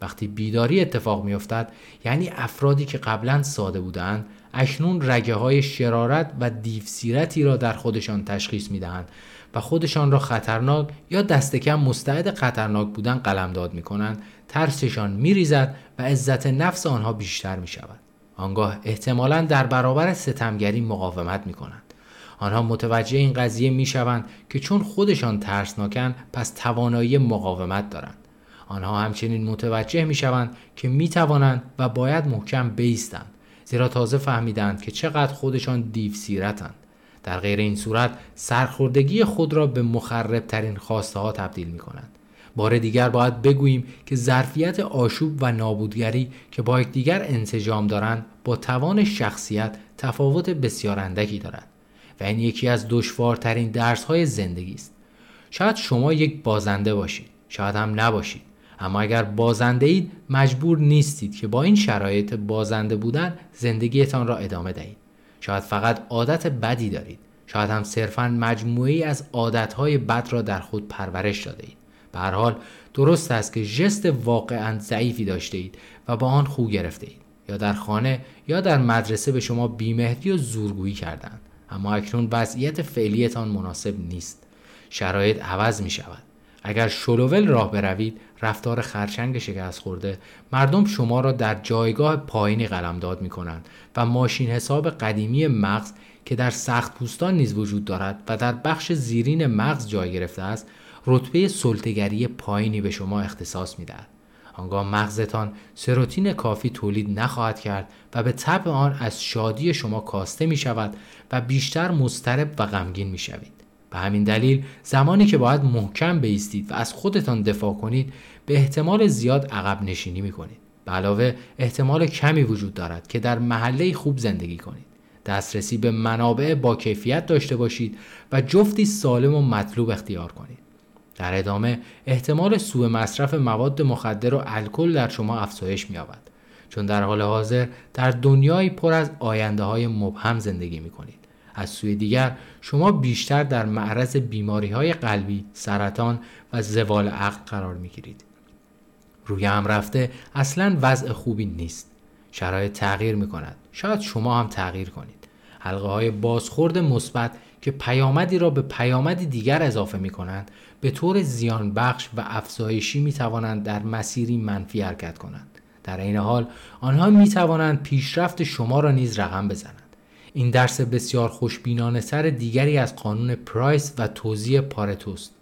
وقتی بیداری اتفاق میافتد یعنی افرادی که قبلا ساده بودند اکنون رگه های شرارت و دیوسیرتی را در خودشان تشخیص می دهند و خودشان را خطرناک یا دست کم مستعد خطرناک بودن قلمداد می کنند ترسشان می ریزد و عزت نفس آنها بیشتر می شود آنگاه احتمالا در برابر ستمگری مقاومت می کنند آنها متوجه این قضیه می شوند که چون خودشان ترسناکن پس توانایی مقاومت دارند. آنها همچنین متوجه می شوند که می توانند و باید محکم بیستند زیرا تازه فهمیدند که چقدر خودشان دیو سیرتند. در غیر این صورت سرخوردگی خود را به مخرب ترین خواسته ها تبدیل می کنند. بار دیگر باید بگوییم که ظرفیت آشوب و نابودگری که با یکدیگر انسجام دارند با توان شخصیت تفاوت بسیار اندکی دارد این یکی از دشوارترین درس های زندگی است. شاید شما یک بازنده باشید شاید هم نباشید. اما اگر بازنده اید مجبور نیستید که با این شرایط بازنده بودن زندگیتان را ادامه دهید. شاید فقط عادت بدی دارید. شاید هم صرفا مجموعی از عادتهای بد را در خود پرورش داده اید. به هر حال درست است که ژست واقعا ضعیفی داشته اید و با آن خو گرفته اید. یا در خانه یا در مدرسه به شما بیمهدی و زورگویی کردند اما اکنون وضعیت فعلیتان مناسب نیست. شرایط عوض می شود. اگر شلوول راه بروید رفتار خرچنگ شکست خورده مردم شما را در جایگاه پایینی قلمداد می کنند و ماشین حساب قدیمی مغز که در سخت پوستان نیز وجود دارد و در بخش زیرین مغز جای گرفته است رتبه سلطگری پایینی به شما اختصاص می‌دهد. آنگاه مغزتان سروتین کافی تولید نخواهد کرد و به طبع آن از شادی شما کاسته می شود و بیشتر مضطرب و غمگین می شوید. به همین دلیل زمانی که باید محکم بیستید و از خودتان دفاع کنید به احتمال زیاد عقب نشینی می کنید. به علاوه احتمال کمی وجود دارد که در محله خوب زندگی کنید. دسترسی به منابع با کیفیت داشته باشید و جفتی سالم و مطلوب اختیار کنید. در ادامه احتمال سوء مصرف مواد مخدر و الکل در شما افزایش می‌یابد چون در حال حاضر در دنیایی پر از آینده های مبهم زندگی می کنید. از سوی دیگر شما بیشتر در معرض بیماری های قلبی، سرطان و زوال عقل قرار می گیرید. روی هم رفته اصلا وضع خوبی نیست. شرایط تغییر می کند. شاید شما هم تغییر کنید. حلقه های بازخورد مثبت که پیامدی را به پیامدی دیگر اضافه می کنند به طور زیان بخش و افزایشی می توانند در مسیری منفی حرکت کنند. در این حال آنها می توانند پیشرفت شما را نیز رقم بزنند. این درس بسیار خوشبینانه سر دیگری از قانون پرایس و توزیع پارتوست.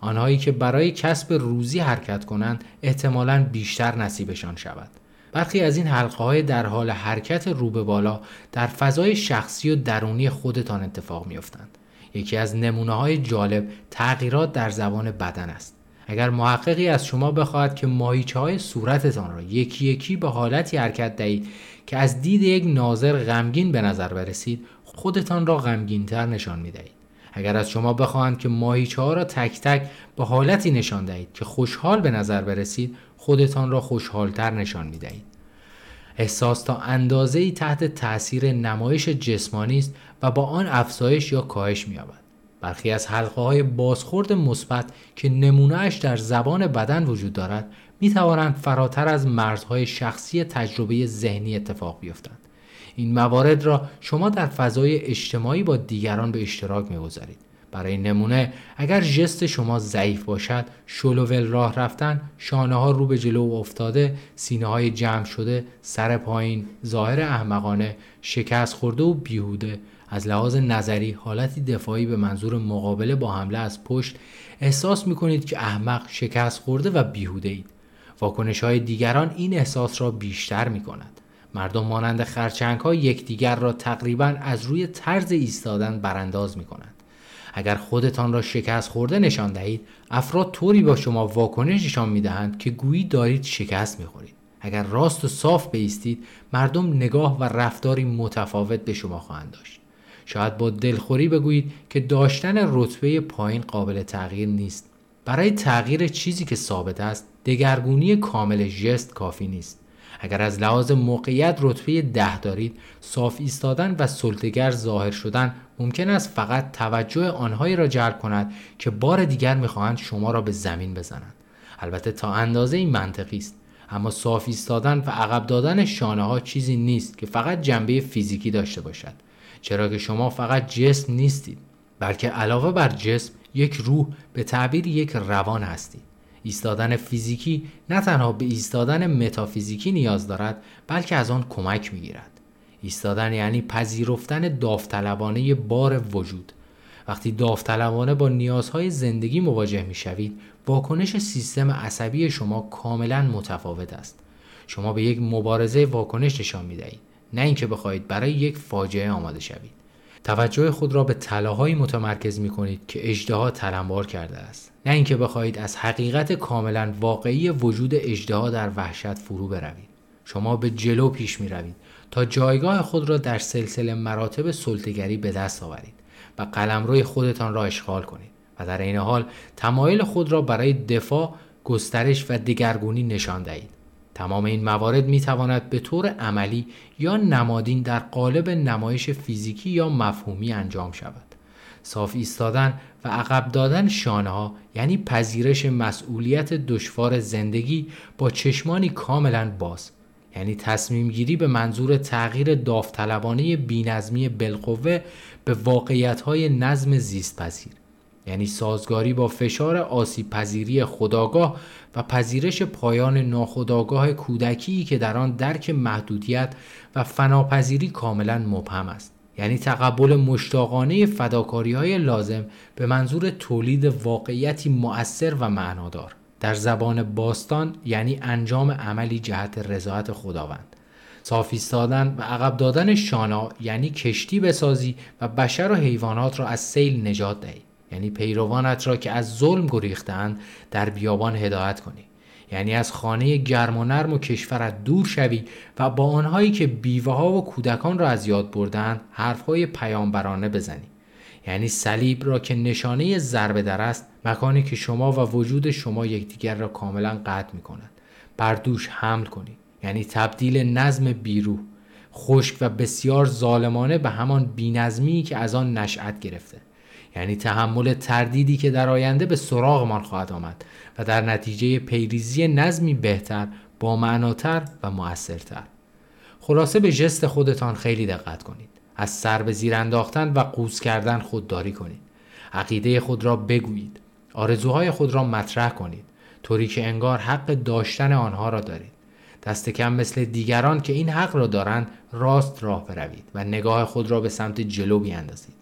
آنهایی که برای کسب روزی حرکت کنند احتمالا بیشتر نصیبشان شود. برخی از این حلقه های در حال حرکت رو به بالا در فضای شخصی و درونی خودتان اتفاق میافتند. یکی از نمونه های جالب تغییرات در زبان بدن است. اگر محققی از شما بخواهد که ماهیچه های صورتتان را یکی یکی به حالتی حرکت دهید که از دید یک ناظر غمگین به نظر برسید خودتان را غمگینتر نشان می دهید. اگر از شما بخواهند که ماهیچه ها را تک تک به حالتی نشان دهید که خوشحال به نظر برسید خودتان را خوشحالتر نشان می دهید. احساس تا اندازه ای تحت تاثیر نمایش جسمانی است و با آن افزایش یا کاهش می‌یابد. برخی از حلقه های بازخورد مثبت که نمونهش در زبان بدن وجود دارد می توانند فراتر از مرزهای شخصی تجربه ذهنی اتفاق بیفتند. این موارد را شما در فضای اجتماعی با دیگران به اشتراک می‌گذارید برای نمونه. اگر ژست شما ضعیف باشد شلوول راه رفتن شانه ها رو به جلو افتاده سینه های جمع شده سر پایین ظاهر احمقانه شکست خورده و بیهوده. از لحاظ نظری حالتی دفاعی به منظور مقابله با حمله از پشت احساس می کنید که احمق شکست خورده و بیهوده اید. واکنش های دیگران این احساس را بیشتر می کند مردم مانند خرچنگ ها یکدیگر را تقریبا از روی طرز ایستادن برانداز می کنند اگر خودتان را شکست خورده نشان دهید افراد طوری با شما واکنش نشان می‌دهند که گویی دارید شکست می‌خورید. اگر راست و صاف بیستید مردم نگاه و رفتاری متفاوت به شما خواهند داشت. شاید با دلخوری بگویید که داشتن رتبه پایین قابل تغییر نیست. برای تغییر چیزی که ثابت است دگرگونی کامل ژست کافی نیست. اگر از لحاظ موقعیت رتبه ده دارید صاف ایستادن و سلطگر ظاهر شدن ممکن است فقط توجه آنهایی را جلب کند که بار دیگر می‌خواهند شما را به زمین بزنند. البته تا اندازه این منطقی است. اما صاف ایستادن و عقب دادن شانه ها چیزی نیست که فقط جنبه فیزیکی داشته باشد. چرا که شما فقط جسم نیستید بلکه علاوه بر جسم یک روح به تعبیر یک روان هستید. ایستادن فیزیکی نه تنها به ایستادن متافیزیکی نیاز دارد بلکه از آن کمک می‌گیرد. ایستادن یعنی پذیرفتن داوطلبانه بار وجود. وقتی داوطلبانه با نیازهای زندگی مواجه می‌شوید واکنش سیستم عصبی شما کاملا متفاوت است. شما به یک مبارزه واکنش نشان می‌دهید نه اینکه بخواهید برای یک فاجعه آماده شوید. توجه خود را به طلاهایی متمرکز می کنید که اجدها تلمبار کرده است. نه اینکه بخواهید از حقیقت کاملا واقعی وجود اجدها در وحشت فرو بروید. شما به جلو پیش می روید تا جایگاه خود را در سلسله مراتب سلطگری به دست آورید و قلمروی خودتان را اشغال کنید و در این حال تمایل خود را برای دفاع گسترش و دگرگونی نشان دهید. تمام این موارد می تواند به طور عملی یا نمادین در قالب نمایش فیزیکی یا مفهومی انجام شود. صاف ایستادن و عقب دادن شانه ها یعنی پذیرش مسئولیت دشوار زندگی با چشمانی کاملا باز یعنی تصمیم گیری به منظور تغییر داوطلبانه بینظمی بالقوه به واقعیت های نظم زیست پذیر یعنی سازگاری با فشار آسیب پذیری خداگاه و پذیرش پایان ناخداگاه کودکی که در آن درک محدودیت و فناپذیری کاملا مبهم است. یعنی تقبل مشتاقانه فداکاری های لازم به منظور تولید واقعیتی مؤثر و معنادار. در زبان باستان یعنی انجام عملی جهت رضایت خداوند. صاف ایستادن و عقب دادن شانا یعنی کشتی بسازی و بشر و حیوانات را از سیل نجات دهی. یعنی پیروانت را که از ظلم گریختند در بیابان هدایت کنی. یعنی از خانه گرم و نرم و کشورت دور شوی و با آنهایی که بیوه ها و کودکان را از یاد بردند حرفهای پیامبرانه بزنی. یعنی صلیب را که نشانه ضربه در است مکانی که شما و وجود شما یکدیگر را کاملا قطع می کند بر دوش حمل کنی. یعنی تبدیل نظم بیرو خشک و بسیار ظالمانه به همان بینظمی که از آن نشأت گرفته. یعنی تحمل تردیدی که در آینده به سراغمان خواهد آمد و در نتیجه پیریزی نظمی بهتر با معناتر و موثرتر خلاصه به جست خودتان خیلی دقت کنید. از سر به زیر انداختن و قوز کردن خودداری کنید. عقیده خود را بگویید. آرزوهای خود را مطرح کنید. طوری که انگار حق داشتن آنها را دارید. دست کم مثل دیگران که این حق را دارند راست راه بروید و نگاه خود را به سمت جلو بیاندازید.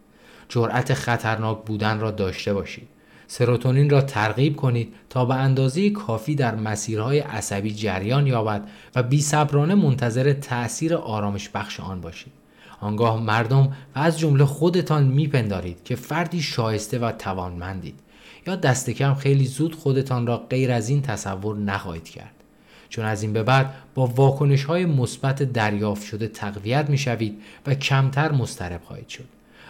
جرأت خطرناک بودن را داشته باشید. سروتونین را ترغیب کنید تا به اندازه کافی در مسیرهای عصبی جریان یابد و بی صبرانه منتظر تأثیر آرامش بخش آن باشید. آنگاه مردم و از جمله خودتان میپندارید که فردی شایسته و توانمندید یا دست کم خیلی زود خودتان را غیر از این تصور نخواهید کرد. چون از این به بعد با واکنش های مثبت دریافت شده تقویت می و کمتر مسترب خواهید شد.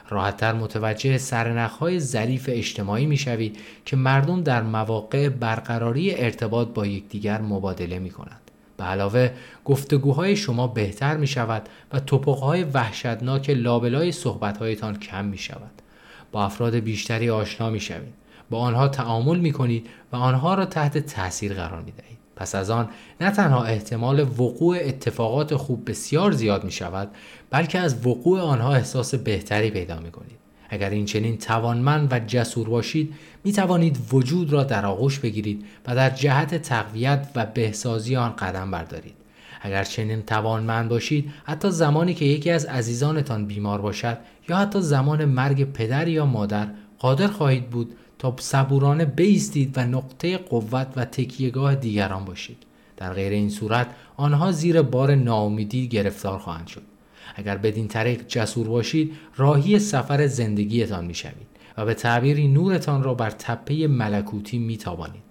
راحتتر متوجه سرنخهای ظریف اجتماعی می‌شوید که مردم در مواقع برقراری ارتباط با یکدیگر مبادله می کنند. به علاوه گفتگوهای شما بهتر می شود و توپقهای وحشتناک لابلای صحبتهایتان کم می شود. با افراد بیشتری آشنا می شوید. با آنها تعامل می کنید و آنها را تحت تاثیر قرار می دهید. پس از آن نه تنها احتمال وقوع اتفاقات خوب بسیار زیاد می شود بلکه از وقوع آنها احساس بهتری پیدا می کنید. اگر این چنین توانمند و جسور باشید می توانید وجود را در آغوش بگیرید و در جهت تقویت و بهسازی آن قدم بردارید. اگر چنین توانمند باشید حتی زمانی که یکی از عزیزانتان بیمار باشد یا حتی زمان مرگ پدر یا مادر قادر خواهید بود تا صبورانه بیستید و نقطه قوت و تکیهگاه دیگران باشید در غیر این صورت آنها زیر بار ناامیدی گرفتار خواهند شد اگر بدین طریق جسور باشید راهی سفر زندگیتان می‌شوید و به تعبیری نورتان را بر تپه ملکوتی میتابانید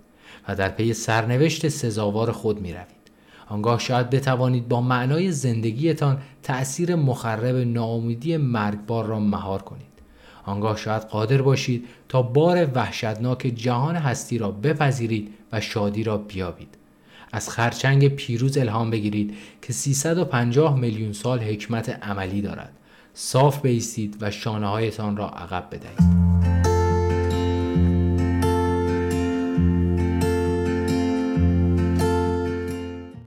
و در پی سرنوشت سزاوار خود می‌روید. آنگاه شاید بتوانید با معنای زندگیتان تأثیر مخرب ناامیدی مرگبار را مهار کنید. آنگاه شاید قادر باشید تا بار وحشتناک جهان هستی را بپذیرید و شادی را بیابید. از خرچنگ پیروز الهام بگیرید که 350 میلیون سال حکمت عملی دارد. صاف بیستید و شانه هایتان را عقب بدهید.